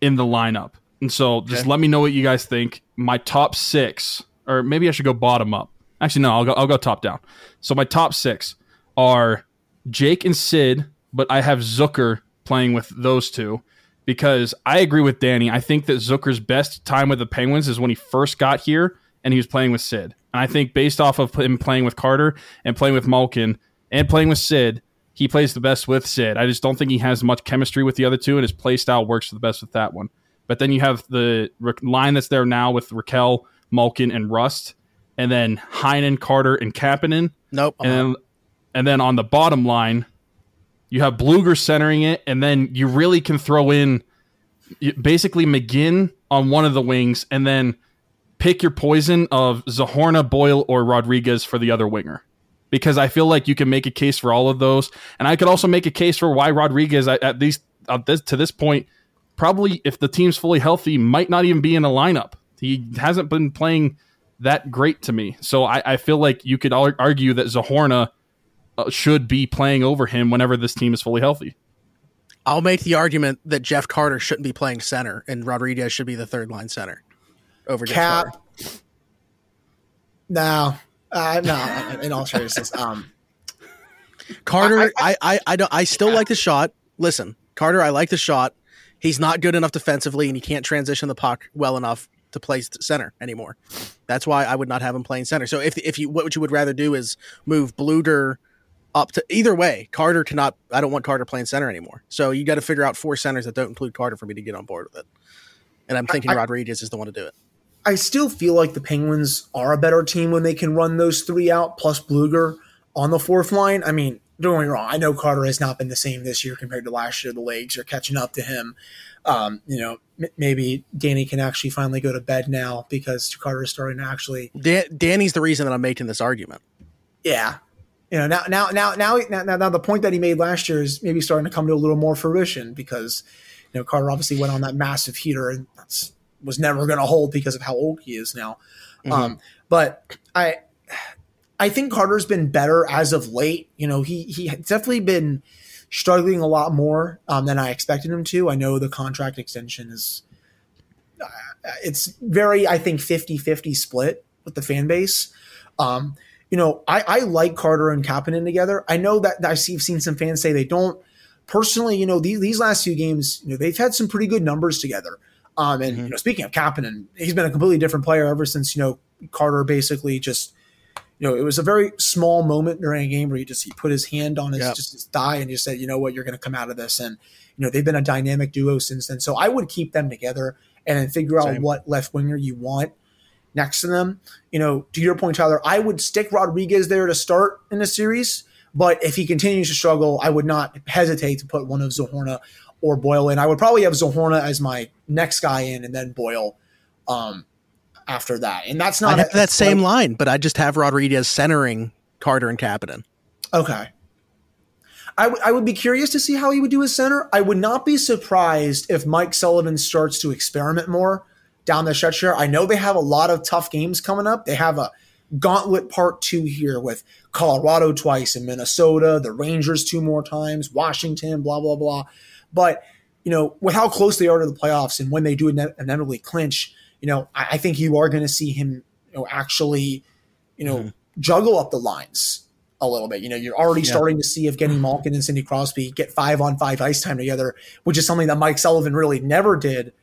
in the lineup. And so just let me know what you guys think. My top six, or maybe I should go bottom up. Actually, no, I'll go, I'll go top down. So my top six are Jake and Sid, but I have Zucker playing with those two because I agree with Danny. I think that Zucker's best time with the Penguins is when he first got here and he was playing with Sid. And I think based off of him playing with Carter and playing with Malkin and playing with Sid, he plays the best with Sid. I just don't think he has much chemistry with the other two, and his play style works the best with that one. But then you have the line that's there now with Rakell, Malkin, and Rust, and then Heinen, Carter, and Kapanen. Nope. And then, and then on the bottom line, you have Blueger centering it, and then you really can throw in basically McGinn on one of the wings, and then pick your poison of Zohorna, Boyle, or Rodrigues for the other winger. Because I feel like you can make a case for all of those, and I could also make a case for why Rodrigues, at least at this, to this point, probably if the team's fully healthy, might not even be in a lineup. He hasn't been playing that great to me, so I, I feel like you could argue that Zohorna uh, should be playing over him whenever this team is fully healthy. I'll make the argument that Jeff Carter shouldn't be playing center and Rodrigues should be the third line center over Jeff Cap. Carter. No, Uh, no, in all seriousness, um, Carter, I, I, I, don't, I still like the shot. Listen, Carter, I like the shot. He's not good enough defensively, and he can't transition the puck well enough to play center anymore. That's why I would not have him playing center. So if if you what you would rather do is move Blueger up to either way, Carter cannot. I don't want Carter playing center anymore. So you got to figure out four centers that don't include Carter for me to get on board with it. And I'm thinking I, Rodrigues is the one to do it. I still feel like the Penguins are a better team when they can run those three out plus Blueger on the fourth line. I mean, don't get me wrong. I know Carter has not been the same this year compared to last year. The legs are catching up to him. Um, you know, m- maybe Danny can actually finally go to bed now because Carter is starting to actually. Danny's the reason that I'm making this argument. Yeah, you know now now now now now now the point that he made last year is maybe starting to come to a little more fruition because you know Carter obviously went on that massive heater and that's was never going to hold because of how old he is now. Mm-hmm. Um, but I I think Carter's been better as of late. You know, he he definitely been struggling a lot more um, than I expected him to. I know the contract extension is uh, it's very I think 50-50 split with the fan base. Um, you know, I, I like Carter and Kapanen together. I know that I've seen some fans say they don't. Personally, you know, these, these last few games, you know, they've had some pretty good numbers together. Um, and mm-hmm. you know, speaking of Kapanen, he's been a completely different player ever since you know Carter basically just, you know, it was a very small moment during a game where he just he put his hand on his yep. just his thigh and just said, you know what, you're going to come out of this. And you know, they've been a dynamic duo since then. So I would keep them together and then figure Same. out what left winger you want next to them. You know, to your point, Tyler, I would stick Rodrigues there to start in the series. But if he continues to struggle, I would not hesitate to put one of Zohorna or Boyle in. I would probably have Zohorna as my next guy in, and then Boyle um, after that. And that's not a, that same line, but I just have Rodrigues centering Carter and Kapanen. Okay. I, w- I would be curious to see how he would do his center. I would not be surprised if Mike Sullivan starts to experiment more down the stretch here. I know they have a lot of tough games coming up. They have a gauntlet part two here with Colorado twice and Minnesota, the Rangers two more times, Washington, blah, blah, blah. But, you know, with how close they are to the playoffs and when they do inevitably clinch, you know, I, I think you are going to see him, you know, actually, you know, mm-hmm. juggle up the lines a little bit. You know, you're already yeah. starting to see if Evgeny Malkin and Sidney Crosby get five on five ice time together, which is something that Mike Sullivan really never did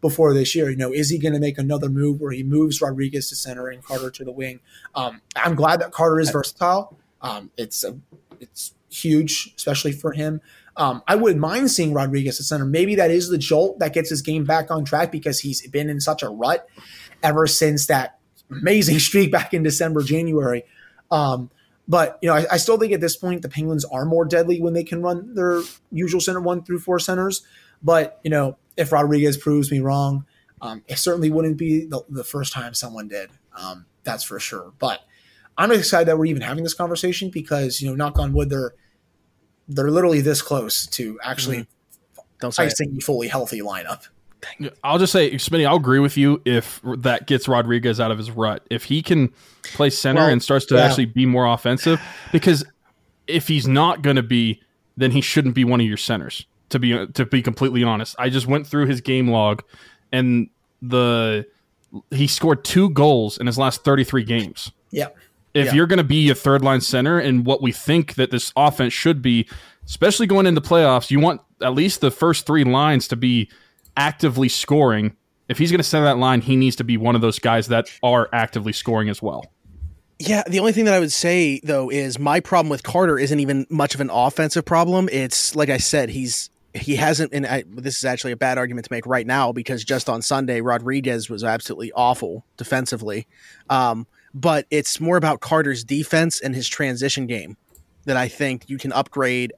before this year. You know, is he going to make another move where he moves Rodrigues to center and Carter to the wing? Um, I'm glad that Carter is versatile. Um, it's a, it's huge, especially for him. Um, I wouldn't mind seeing Rodrigues at center. Maybe that is the jolt that gets his game back on track because he's been in such a rut ever since that amazing streak back in December, January. Um, but you know, I, I, still think at this point the Penguins are more deadly when they can run their usual center one through four centers. But you know, if Rodrigues proves me wrong, um, it certainly wouldn't be the, the first time someone did. Um, that's for sure. But I'm excited that we're even having this conversation because you know, knock on wood, they're they're literally this close to actually mm-hmm. Don't icing a fully healthy lineup. I'll just say, Smitty, I'll agree with you if that gets Rodrigues out of his rut. If he can play center well, and starts to yeah. actually be more offensive, because if he's not going to be, then he shouldn't be one of your centers to be to be completely honest. I just went through his game log, and the he scored two goals in his last thirty three games. Yeah. If yeah. you're going to be a third line center and what we think that this offense should be, especially going into playoffs, you want at least the first three lines to be actively scoring. If he's going to center that line, he needs to be one of those guys that are actively scoring as well. Yeah, the only thing that I would say though is my problem with Carter isn't even much of an offensive problem. It's like I said, he's he hasn't, and I, this is actually a bad argument to make right now because just on Sunday, rodrigues was absolutely awful defensively. Um, but it's more about Carter's defense and his transition game that I think you can upgrade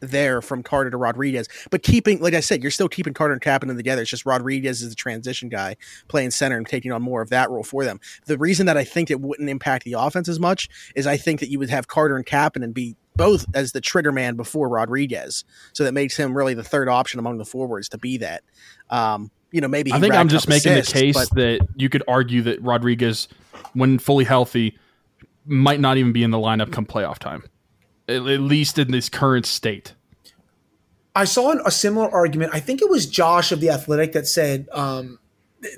there from Carter to Rodrigues. But keeping, like I said, you're still keeping Carter and Kapanen together. It's just Rodrigues is the transition guy playing center and taking on more of that role for them. The reason that I think it wouldn't impact the offense as much is I think that you would have Carter and Kapanen be both as the trigger man before Rodrigues. So that makes him really the third option among the forwards to be that. Um, you know, maybe I think I'm just making assists, the case that you could argue that Rodrigues, when fully healthy, might not even be in the lineup come playoff time, at, at least in this current state. I saw an, a similar argument. I think it was Josh of the Athletic that said um,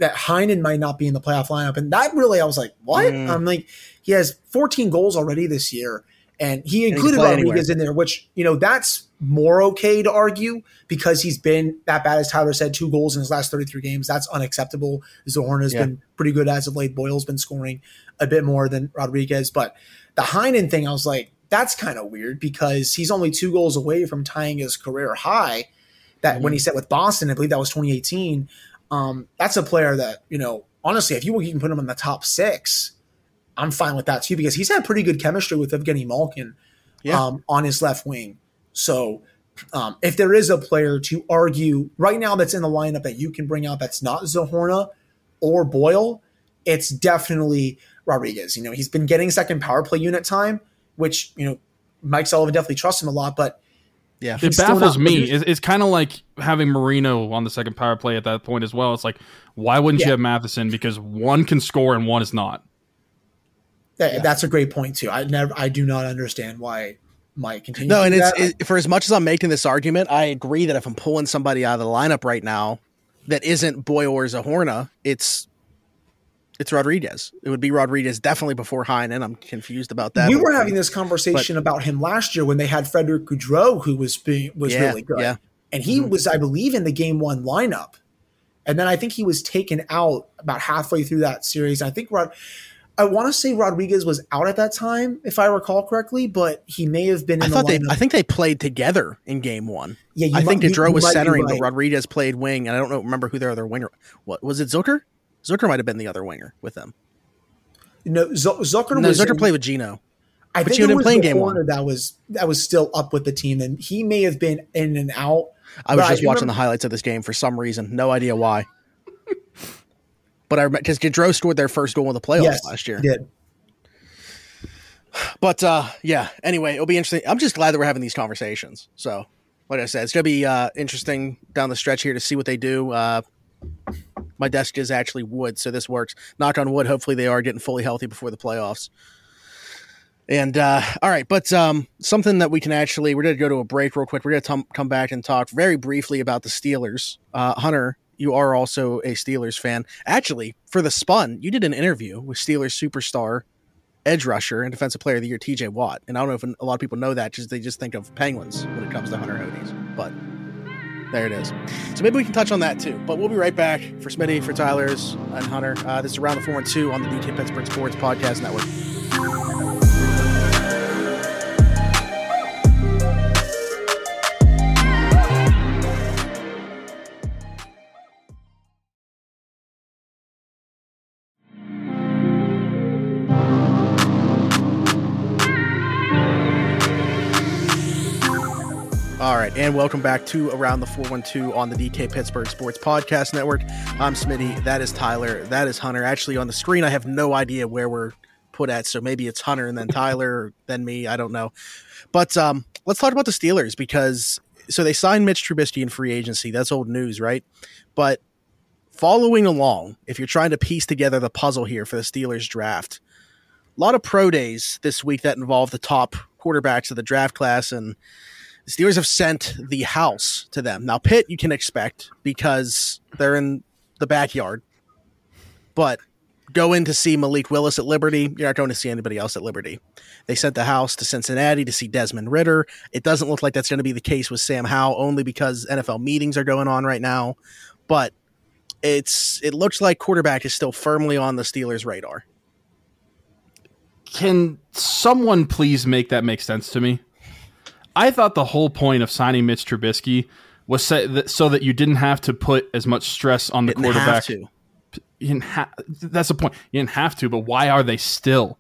that Heinen might not be in the playoff lineup. And that really, I was like, what? Mm. I'm like, he has 14 goals already this year. And he included play Rodrigues in there, which, you know, that's more okay to argue because he's been that bad, as Tyler said, two goals in his last 33 games. That's unacceptable. Zohorn has Yeah. been pretty good as of late. Boyle's been scoring a bit more than Rodrigues. But the Heinen thing, I was like, that's kind of weird because he's only two goals away from tying his career high. That when he set with Boston, I believe that was 2018. Um, that's a player that you know, honestly, if you can put him in the top six, I'm fine with that too because he's had pretty good chemistry with Evgeny Malkin Yeah. um, on his left wing. So um, if there is a player to argue right now that's in the lineup that you can bring out that's not Zohorna or Boyle, it's definitely Rodrigues. You know, he's been getting second power play unit time, which you know Mike Sullivan definitely trusts him a lot, but Yeah. It baffles not- me. It's, it's kind of like having Marino on the second power play at that point as well. It's like, why wouldn't you have Matheson? Because one can score and one is not. That, Yeah. that's a great point too. I never, I do not understand why Mike continues. No, and it's it, for as much as I'm making this argument, I agree that if I'm pulling somebody out of the lineup right now that isn't Boyle or Zohorna, it's it's Rodrigues. It would be Rodrigues definitely before Heinen. I'm confused about that. we were having this conversation about him last year when they had Frederick Gaudreau, who was being, was Yeah, really good, yeah. and he Mhm. was, I believe, in the game one lineup, and then I think he was taken out about halfway through that series. I think Rod, I want to say Rodrigues was out at that time, if I recall correctly, but he may have been in I the thought they. I think they played together in game one. yeah, you I think might- Gaudreau you was centering, right. but Rodrigues played wing, and I don't know remember who their other winger. What was it? Zucker. Zucker might have been the other winger with them. No, Z- Zucker No, was Zucker in- played with Gino. I But think it was play in the game one. that was that was still up with the team, and he may have been in and out. I was But I just watching remember- the highlights of this game for some reason. No idea why. But I because Gaudreau scored their first goal in the playoffs yes, last year. did. But uh, yeah. Anyway, it'll be interesting. I'm just glad that we're having these conversations. So, like I said, it's gonna be uh, interesting down the stretch here to see what they do. Uh, my desk is actually wood, so this works. Knock on wood. Hopefully, they are getting fully healthy before the playoffs. And uh, all right, but um, something that we can actually we're gonna go to a break real quick. We're gonna tom- come back and talk very briefly about the Steelers. Uh, Hunter, you are also a Steelers fan. Actually, for the Spun, you did an interview with Steelers superstar edge rusher and defensive player of the year TJ Watt. And I don't know if a lot of people know that, just they just think of Penguins when it comes to Hunter Hodes. But there it is. So maybe we can touch on that too. But we'll be right back for Smitty, for Tyler's, and Hunter. Uh, this is around the four and two on the DK Pittsburgh Sports Podcast Network. Right, and welcome back to Around the 412 on the DK Pittsburgh Sports Podcast Network. I'm Smitty. That is Tyler. That is Hunter. Actually, on the screen, I have no idea where we're put at. So maybe it's Hunter and then Tyler, then me. I don't know. But um, let's talk about the Steelers because so they signed Mitch Trubisky in free agency. That's old news, right? But following along, if you're trying to piece together the puzzle here for the Steelers draft, a lot of pro days this week that involve the top quarterbacks of the draft class and the Steelers have sent the house to them. Now, Pitt, you can expect because they're in the backyard. But go in to see Malik Willis at Liberty. You're not going to see anybody else at Liberty. They sent the house to Cincinnati to see Desmond Ridder. It doesn't look like that's going to be the case with Sam Howell, only because NFL meetings are going on right now. But it's it looks like quarterback is still firmly on the Steelers' radar. Can someone please make that make sense to me? I thought the whole point of signing Mitch Trubisky was so that, so that you didn't have to put as much stress on the Didn't quarterback. You didn't ha- that's the point. You didn't have to, but why are they still?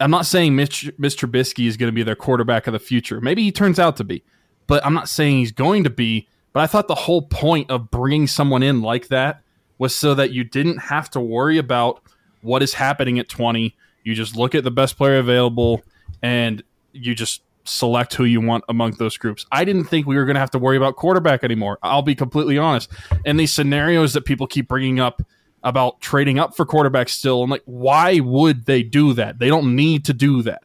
I'm not saying Mitch, Mitch Trubisky is going to be their quarterback of the future. Maybe he turns out to be, but I'm not saying he's going to be. But I thought the whole point of bringing someone in like that was so that you didn't have to worry about what is happening at 20. You just look at the best player available and you just select who you want among those groups. I didn't think we were going to have to worry about quarterback anymore. I'll be completely honest. And these scenarios that people keep bringing up about trading up for quarterbacks still, I'm like, why would they do that? They don't need to do that.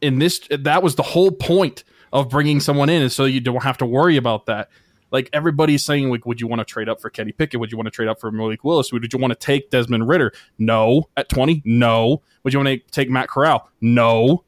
In this, that was the whole point of bringing someone in, is so you don't have to worry about that. Like everybody's saying, like, would you want to trade up for Kenny Pickett? Would you want to trade up for Malik Willis? Would you want to take Desmond Ridder? No. At twenty, no. Would you want to take Matt Corral? No.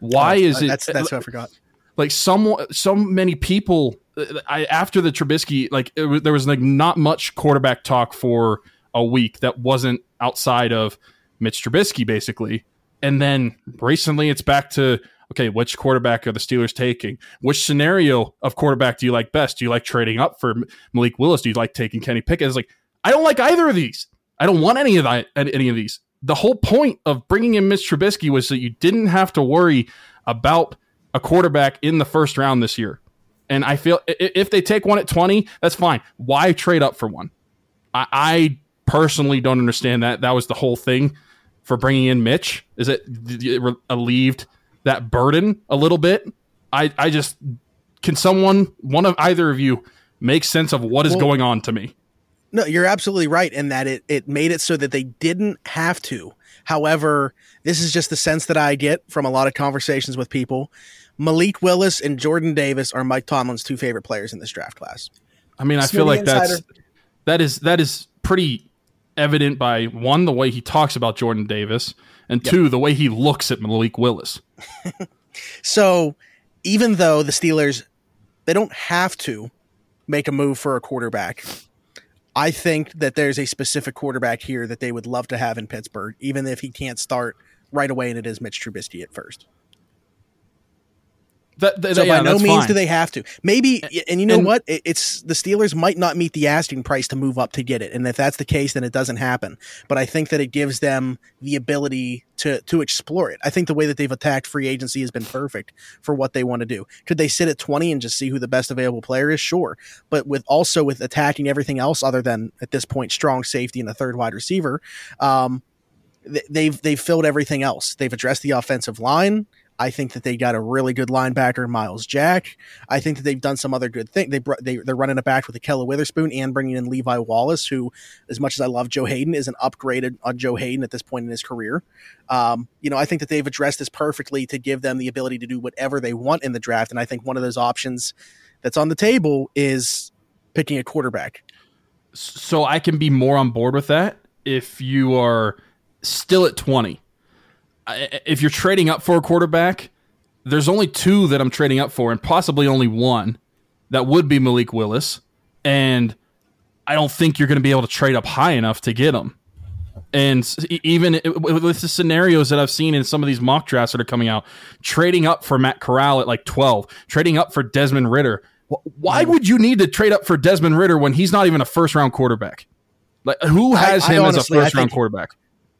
Why Oh, is it? That's that's what I forgot. like some so many people uh, I after the Trubisky like it was, there was like not much quarterback talk for a week that wasn't outside of Mitch Trubisky basically. And then recently it's back to okay which quarterback are the Steelers taking? Which scenario of quarterback do you like best? Do you like trading up for Malik Willis? Do you like taking Kenny Pickett? It's like I don't like either of these. I don't want any of that any of these the whole point of bringing in Mitch Trubisky was that you didn't have to worry about a quarterback in the first round this year. And I feel if they take one at 20, that's fine. Why trade up for one? I, I personally don't understand that. That was the whole thing for bringing in Mitch. Is it, it relieved that burden a little bit? I, I just, can someone, one of either of you, make sense of what is Well- going on to me? No, you're absolutely right in that it it made it so that they didn't have to. However, this is just the sense that I get from a lot of conversations with people. Malik Willis and Jordan Davis are Mike Tomlin's two favorite players in this draft class. I mean, I feel like that's Insider. that is that is pretty evident by one the way he talks about Jordan Davis, and two the way he looks at Malik Willis. So, even though the Steelers they don't have to make a move for a quarterback, I think that there's a specific quarterback here that they would love to have in Pittsburgh, even if he can't start right away, and it is Mitch Trubisky at first. That, that- So yeah, by no means fine. do they have to. Maybe, and you know and- what? It- It's the Steelers might not meet the asking price to move up to get it, and if that's the case, then it doesn't happen. But I think that it gives them the ability to to explore it. I think the way that they've attacked free agency has been perfect for what they want to do. Could they sit at twenty and just see who the best available player is? Sure, but with also with attacking everything else other than at this point strong safety and a third wide receiver. Um, they've they've filled everything else. They've addressed the offensive line. I think that they got a really good linebacker, in Myles Jack. I think that they've done some other good thing. They, they they're running it back with Ahkello Witherspoon and bringing in Levi Wallace, who, as much as I love Joe Haden, is an upgraded on Joe Haden at this point in his career. Um, you know, I think that they've addressed this perfectly to give them the ability to do whatever they want in the draft. And I think one of those options that's on the table is picking a quarterback. so I can be more on board with that if you are still at 20. I- If you're trading up for a quarterback, there's only two that I'm trading up for, and possibly only one that would be Malik Willis. And I don't think you're going to be able to trade up high enough to get him. And even with the scenarios that I've seen in some of these mock drafts that are coming out, trading up for Matt Corral at like 12, trading up for Desmond Ridder. Why would you need to trade up for Desmond Ridder when he's not even a first round quarterback? Like who has I him honestly- as a first round quarterback?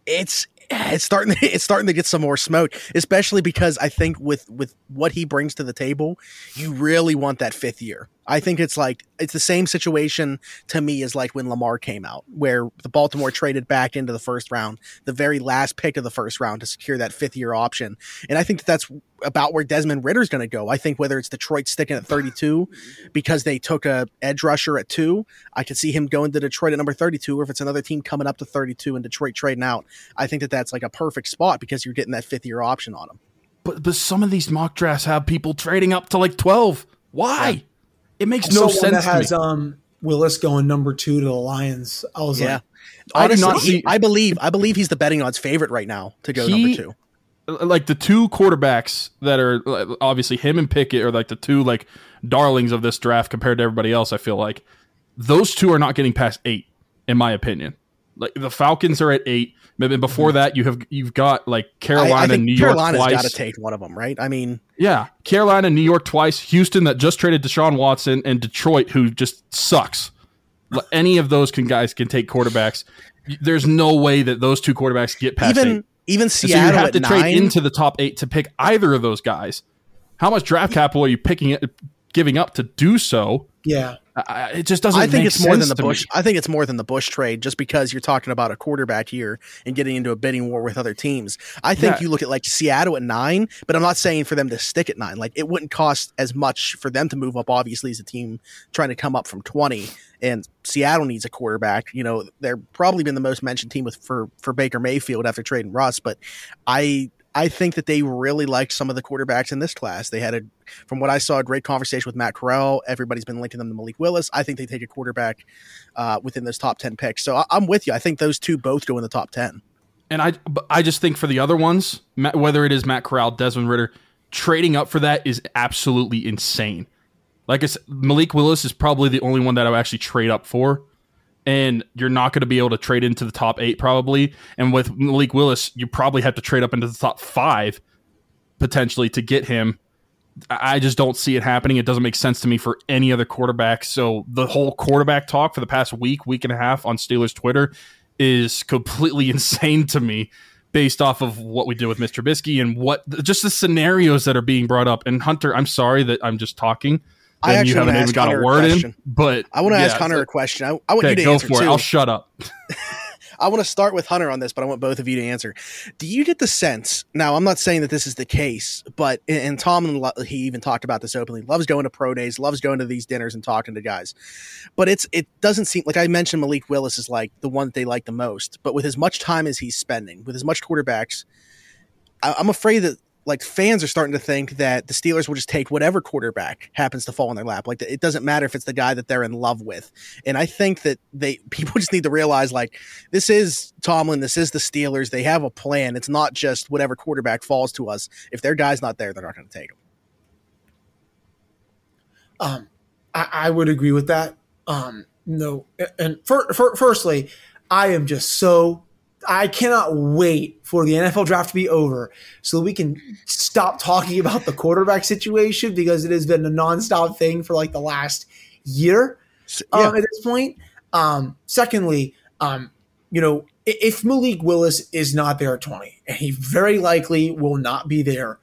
it's it's starting to, it's starting to get some more smoke especially because i think with with what he brings to the table you really want that fifth year i think it's like it's the same situation to me as like when lamar came out where the baltimore traded back into the first round the very last pick of the first round to secure that fifth year option and i think that that's about where desmond ridder's going to go i think whether it's detroit sticking at 32 because they took a edge rusher at two I could see him going to Detroit at number 32, or if it's another team coming up to 32 and Detroit trading out, I think that that's like a perfect spot because you're getting that fifth year option on him. But but some of these mock drafts have people trading up to like 12. Why? It makes no sense that to has me. um Willis going number two to the Lions. I was Yeah. like, I did Honestly, not he- see- I believe I believe he's the betting odds favorite right now to go He- number two. like the two quarterbacks that are obviously him and Pickett are like the two like darlings of this draft compared to everybody else. I feel like those two are not getting past eight, in my opinion. Like the Falcons are at eight. Maybe before that, you have you've got like Carolina, I think New York Carolina's got to take one of them, right? I mean, Yeah, Carolina, New York twice, Houston that just traded Deshaun Watson, and Detroit who just sucks. Any of those can guys can take quarterbacks. There's no way that those two quarterbacks get past even eight. even And so you have to nine. trade into the top eight to pick either of those guys. How much draft capital are you picking giving up to do so? Yeah. I, I- it just doesn't. I think make it's more than the to me. Bush. I think it's more than the Bush trade, just because you're talking about a quarterback here and getting into a bidding war with other teams. I think Yeah. you look at like Seattle at nine, but I'm not saying for them to stick at nine. Like it wouldn't cost as much for them to move up. Obviously, as a team trying to come up from 20, and Seattle needs a quarterback. You know, they're probably been the most mentioned team with for for Baker Mayfield after trading Russ, but I I think that they really liked some of the quarterbacks in this class. They had a, from what I saw, a great conversation with Matt Corral. Everybody's been linking them to Malik Willis. I think they take a quarterback uh, within those top ten picks. So I, am with you. I think those two both go in the top ten. And I, I just think for the other ones, whether it is Matt Corral, Desmond Ridder, trading up for that is absolutely insane. Like I said, Malik Willis is probably the only one that I would actually trade up for and you're not going to be able to trade into the top eight probably. And with Malik Willis, you probably have to trade up into the top five potentially to get him. I just don't see it happening. It doesn't make sense to me for any other quarterback. So the whole quarterback talk for the past week, week and a half on Steelers Twitter is completely insane to me based off of what we did with Mr. Trubisky and what just the scenarios that are being brought up. And Hunter, I'm sorry that I'm just talking I actually you haven't even got Hunter a word in. But I want to yeah, ask Hunter so, a question. I, I want okay, you to go answer for too. it. I'll shut up. I want to start with Hunter on this, but I want both of you to answer. Do you get the sense? Now, I'm not saying that this is the case, but and Tom he even talked about this openly. Loves going to pro days, loves going to these dinners and talking to guys. But it's it doesn't seem like I mentioned Malik Willis is like the one that they like the most. But with as much time as he's spending, with as much quarterbacks, I'm afraid that like fans are starting to think that the Steelers will just take whatever quarterback happens to fall in their lap. Like it doesn't matter if it's the guy that they're in love with. And I think that they people just need to realize like this is Tomlin, this is the Steelers. They have a plan. It's not just whatever quarterback falls to us. If their guy's not there, they're not going to take him. Um, I, I, would agree with that. Um, no, and for, for, firstly, I am just so I cannot wait for the NFL draft to be over so we can stop talking about the quarterback situation because it has been a nonstop thing for like the last year um, yeah. at this point. Um, secondly, um, you know, if Malik Willis is not there at 20, and he very likely will not be there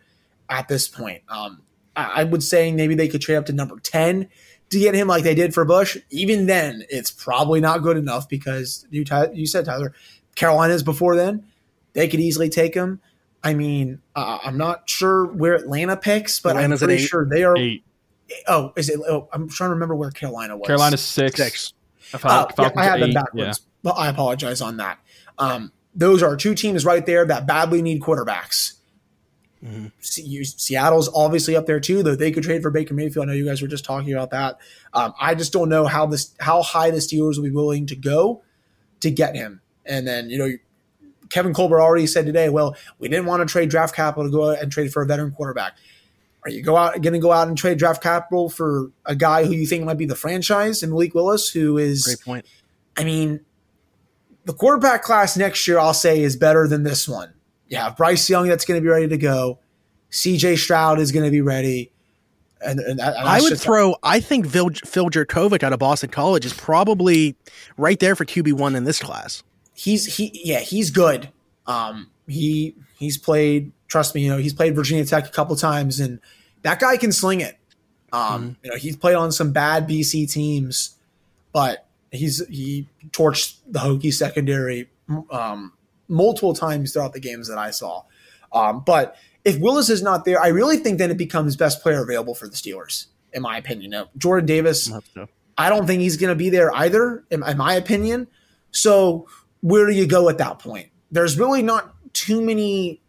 at this point, um, I would say maybe they could trade up to number 10 to get him like they did for Bush. Even then, it's probably not good enough because you, you said, Tyler, Carolina's before then. They could easily take him. I mean, uh, I'm not sure where Atlanta picks, but Atlanta's I'm pretty sure they are. Eight. Oh, is it? Oh, I'm trying to remember where Carolina was. Carolina's six. Six. Uh, yeah, I have them backwards, yeah. but I apologize on that. Um, those are two teams right there that badly need quarterbacks. Mm-hmm. Seattle's obviously up there too, though they could trade for Baker Mayfield. I know you guys were just talking about that. Um, I just don't know how this how high the Steelers will be willing to go to get him. And then, you know, Kevin Colbert already said today, well, we didn't want to trade draft capital to go out and trade for a veteran quarterback. Are you go out going to go out and trade draft capital for a guy who you think might be the franchise and Malik Willis, who is great point. I mean, the quarterback class next year, I'll say, is better than this one. You have Bryce Young that's going to be ready to go. CJ Stroud is going to be ready. And, and, and I would throw. I think Phil, Phil Jurkovec out of Boston College is probably right there for QB one in this class he's he yeah he's good. Um, he he's played. Trust me, you know he's played Virginia Tech a couple times, and that guy can sling it. Um, mm-hmm. you know he's played on some bad BC teams, but he's he torched the Hokie secondary um, multiple times throughout the games that I saw. Um, but if Willis is not there, I really think then it becomes best player available for the Steelers, in my opinion. Now, Jordan Davis, I, I don't think he's going to be there either, in, in my opinion. So where do you go at that point? There's really not too many,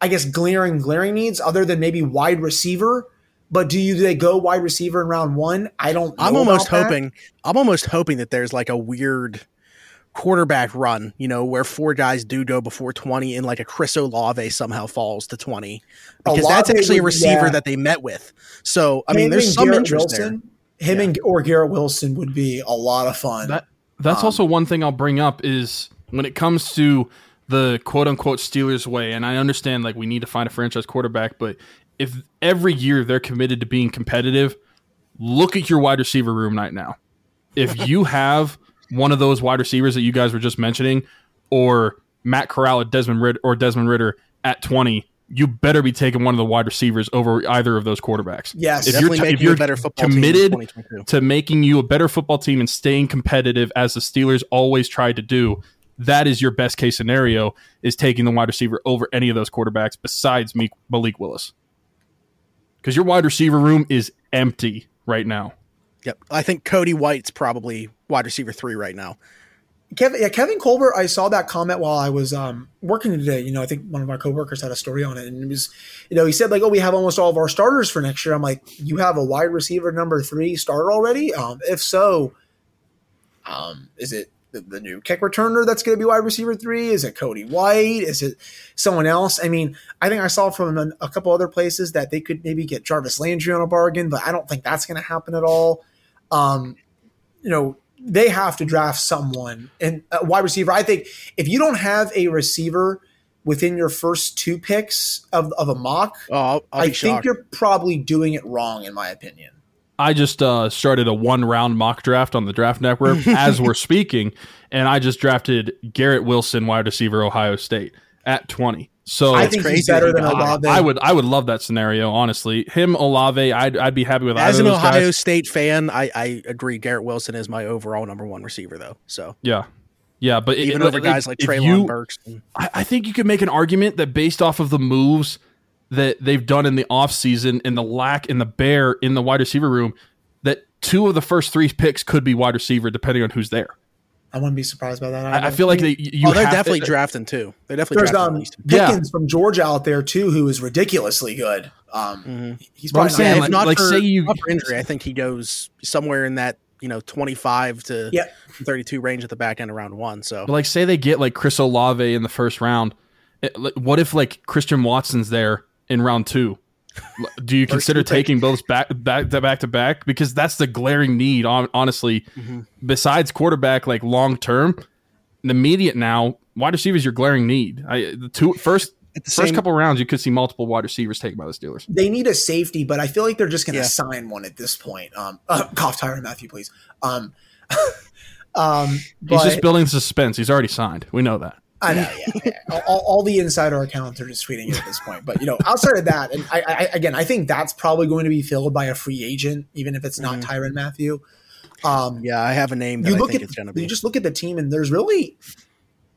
I guess, glaring, glaring needs other than maybe wide receiver. But do you do they go wide receiver in round one? I don't. I'm almost hoping. That. I'm almost hoping that there's like a weird quarterback run, you know, where four guys do go before 20 and like a Chris Olave somehow falls to 20 because Olave that's actually a receiver yeah. that they met with. So, I him mean, there's some Garrett interest Wilson, there. Him yeah. and or Garrett Wilson would be a lot of fun. That, that's um, also one thing I'll bring up is when it comes to the quote unquote Steelers way, and I understand like we need to find a franchise quarterback, but if every year they're committed to being competitive, look at your wide receiver room right now. If you have one of those wide receivers that you guys were just mentioning, or Matt Corral at Desmond Ridder or Desmond Ridder at twenty, you better be taking one of the wide receivers over either of those quarterbacks. Yes, if you're, t- if you're better football committed to making you a better football team and staying competitive, as the Steelers always tried to do, that is your best case scenario is taking the wide receiver over any of those quarterbacks besides Malik Willis. Because your wide receiver room is empty right now. Yep. I think Cody White's probably wide receiver three right now. Kevin, yeah, Kevin Colbert. I saw that comment while I was um, working today. You know, I think one of our coworkers had a story on it, and it was, you know, he said like, "Oh, we have almost all of our starters for next year." I'm like, "You have a wide receiver number three starter already? Um, if so, um, is it the, the new kick returner that's going to be wide receiver three? Is it Cody White? Is it someone else? I mean, I think I saw from a, a couple other places that they could maybe get Jarvis Landry on a bargain, but I don't think that's going to happen at all. Um, you know, they have to draft someone and a wide receiver. I think if you don't have a receiver within your first two picks of, of a mock, Oh, I'll, I'll I think shocked. you're probably doing it wrong, in my opinion. I just uh, started a one round mock draft on the Draft Network as we're speaking, and I just drafted Garrett Wilson, wide receiver, Ohio State, at twenty. So I think crazy he's better than Olave. I would I would love that scenario. Honestly, him Olave, I'd I'd be happy with As either an of those Ohio guys. State fan, I, I agree. Garrett Wilson is my overall number one receiver, though. So Yeah, yeah, but even it, over guys like if Treylon Burks. and- I, I think you could make an argument that based off of the moves that they've done in the offseason and the lack in the bear in the wide receiver room, that two of the first three picks could be wide receiver depending on who's there. I wouldn't be surprised by that. I, I feel like they you oh, they're have to- definitely drafting too. They're definitely There's drafting um, at least. Yeah. Pickens from Georgia out there too, who is ridiculously good. Um, He's But I'm probably saying, Yeah, like- if not like, for, say you- not for injury, I think he goes somewhere in that you know twenty five to Yeah. thirty two range at the back end of round one. So But like, say they get like Chris Olave in the first round. It- like, what if like Christian Watson's there in round two? L- Do you consider taking both back back to back to back? Because that's the glaring need. hon- Honestly, Mm-hmm. besides quarterback, like long term, the immediate now wide receiver is your glaring need. I the two first At the first same- couple rounds, you could see multiple wide receivers taken by the Steelers. they need a safety, but I feel like they're just going to Yeah. sign one at this point. Um, uh, cough, Tyrann Mathieu, please. Um, um, He's just building suspense. He's already signed. We know that. I know, yeah, yeah. All, all the insider accounts are just tweeting it at this point. But you know, outside of that, and I, I again, I think that's probably going to be filled by a free agent, even if it's not Tyrann Mathieu. Um, yeah, I have a name that you I look think at it's going to be. you just look at the team, and there's really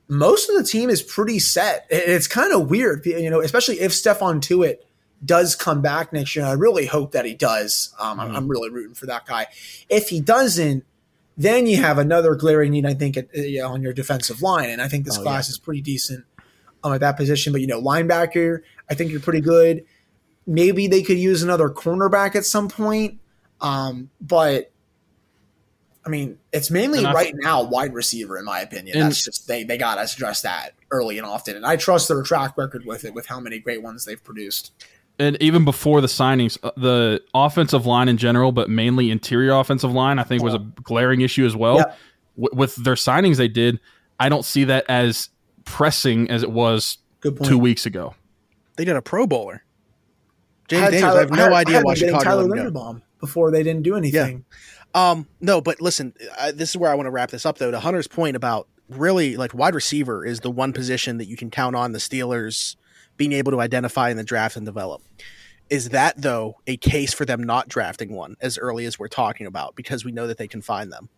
most of the team is pretty set. It's kind of weird, you know, especially if Stephon Tuitt does come back next year. I really hope that he does. Um, I'm, I'm really rooting for that guy. If he doesn't, then you have another glaring need, I think, at, uh, you know, on your defensive line. And I think this Oh, class is pretty decent um, at that position. But you know, linebacker, I think you're pretty good. Maybe they could use another cornerback at some point. Um, but I mean, it's mainly I right now wide receiver, in my opinion. And- That's just they they got to address that early and often, and I trust their track record with it, with how many great ones they've produced. And even before the signings, uh, the offensive line in general, but mainly interior offensive line, I think was a glaring issue as well. Yeah. W- with their signings they did, I don't see that as pressing as it was Good two weeks ago. they did a Pro Bowler. I James had Daniels, Tyler- I have no had- idea had why them getting Chicago Tyler let him go. Linderbaum before they didn't do anything. Um, no, but listen, I, this is where I want to wrap this up though. To Hunter's point about really like wide receiver is the one position that you can count on the Steelers being able to identify in the draft and develop. Is that though a case for them not drafting one as early as we're talking about because we know that they can find them?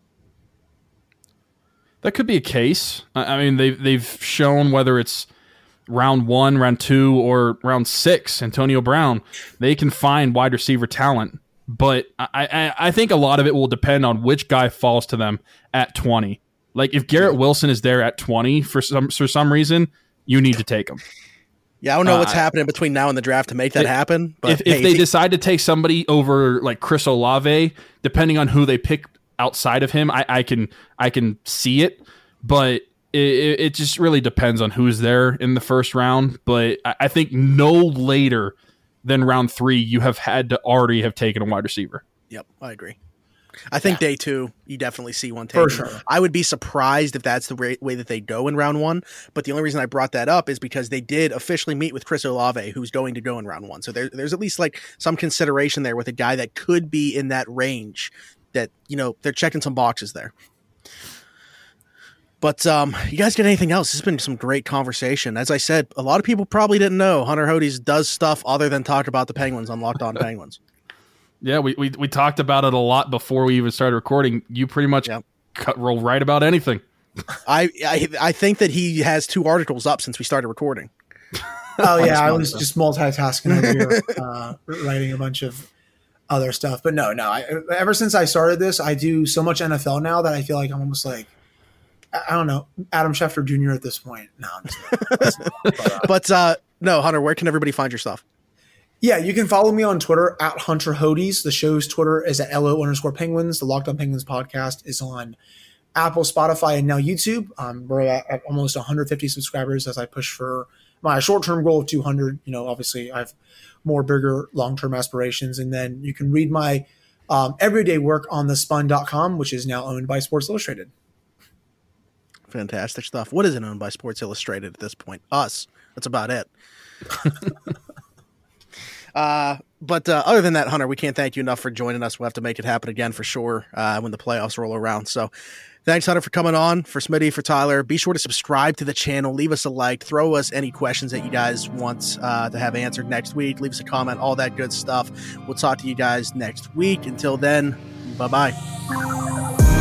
That could be a case. I mean, they've they've shown whether it's round one, round two, or round six. Antonio Brown, they can find wide receiver talent, but I, I I think a lot of it will depend on which guy falls to them at twenty. Like if Garrett Wilson is there at twenty for some for some reason, you need to take him. Yeah, I don't know what's Uh, happening between now and the draft to make that If- happen. But if, if hey, they he- decide to take somebody over like Chris Olave, depending on who they pick outside of him, I, I can I can see it, but it, it it just really depends on who's there in the first round. But I, I think no later than round three, you have had to already have taken a wide receiver. Yep, I agree. I think day two, you definitely see one For sure. I would be surprised if that's the way, way that they go in round one. But the only reason I brought that up is because they did officially meet with Chris Olave, who's going to go in round one. So there, there's at least like some consideration there with a guy that could be in that range. That you know they're checking some boxes there. But um, you guys get anything else? This has been some great conversation. As I said, a lot of people probably didn't know Hunter Hodes does stuff other than talk about the Penguins on Locked On Penguins. Yeah, we, we, we talked about it a lot before we even started recording. You pretty much Yep. cut roll right about anything. I, I I think that he has two articles up since we started recording. Oh yeah, I was just multitasking over here, uh, writing a bunch of other stuff. But no, no. I, ever since I started this, I do so much NFL now that I feel like I'm almost like I don't know, Adam Schefter Jr. at this point. No, I'm just but, uh, but uh, no, Hunter, where can everybody find your stuff? Yeah, you can follow me on Twitter at Hunter Hodes. The show's Twitter is at LO underscore penguins. The Locked on Penguins podcast is on Apple, Spotify, and now YouTube. Um, we're at, at, almost 150 subscribers as I push for my short term goal of 200. You know, obviously, I have more bigger long term aspirations. And then you can read my um, everyday work on the spun.com, which is now owned by Sports Illustrated. Fantastic stuff. What is it owned by Sports Illustrated at this point? Us. That's about it. uh, but uh, other than that, Hunter, we can't thank you enough for joining us. We'll have to make it happen again for sure uh, when the playoffs roll around. So thanks, Hunter, for coming on. For Smitty, for Tyler, be sure to subscribe to the channel. Leave us a like. Throw us any questions that you guys want uh, to have answered next week. Leave us a comment, all that good stuff. We'll talk to you guys next week. Until then, bye bye.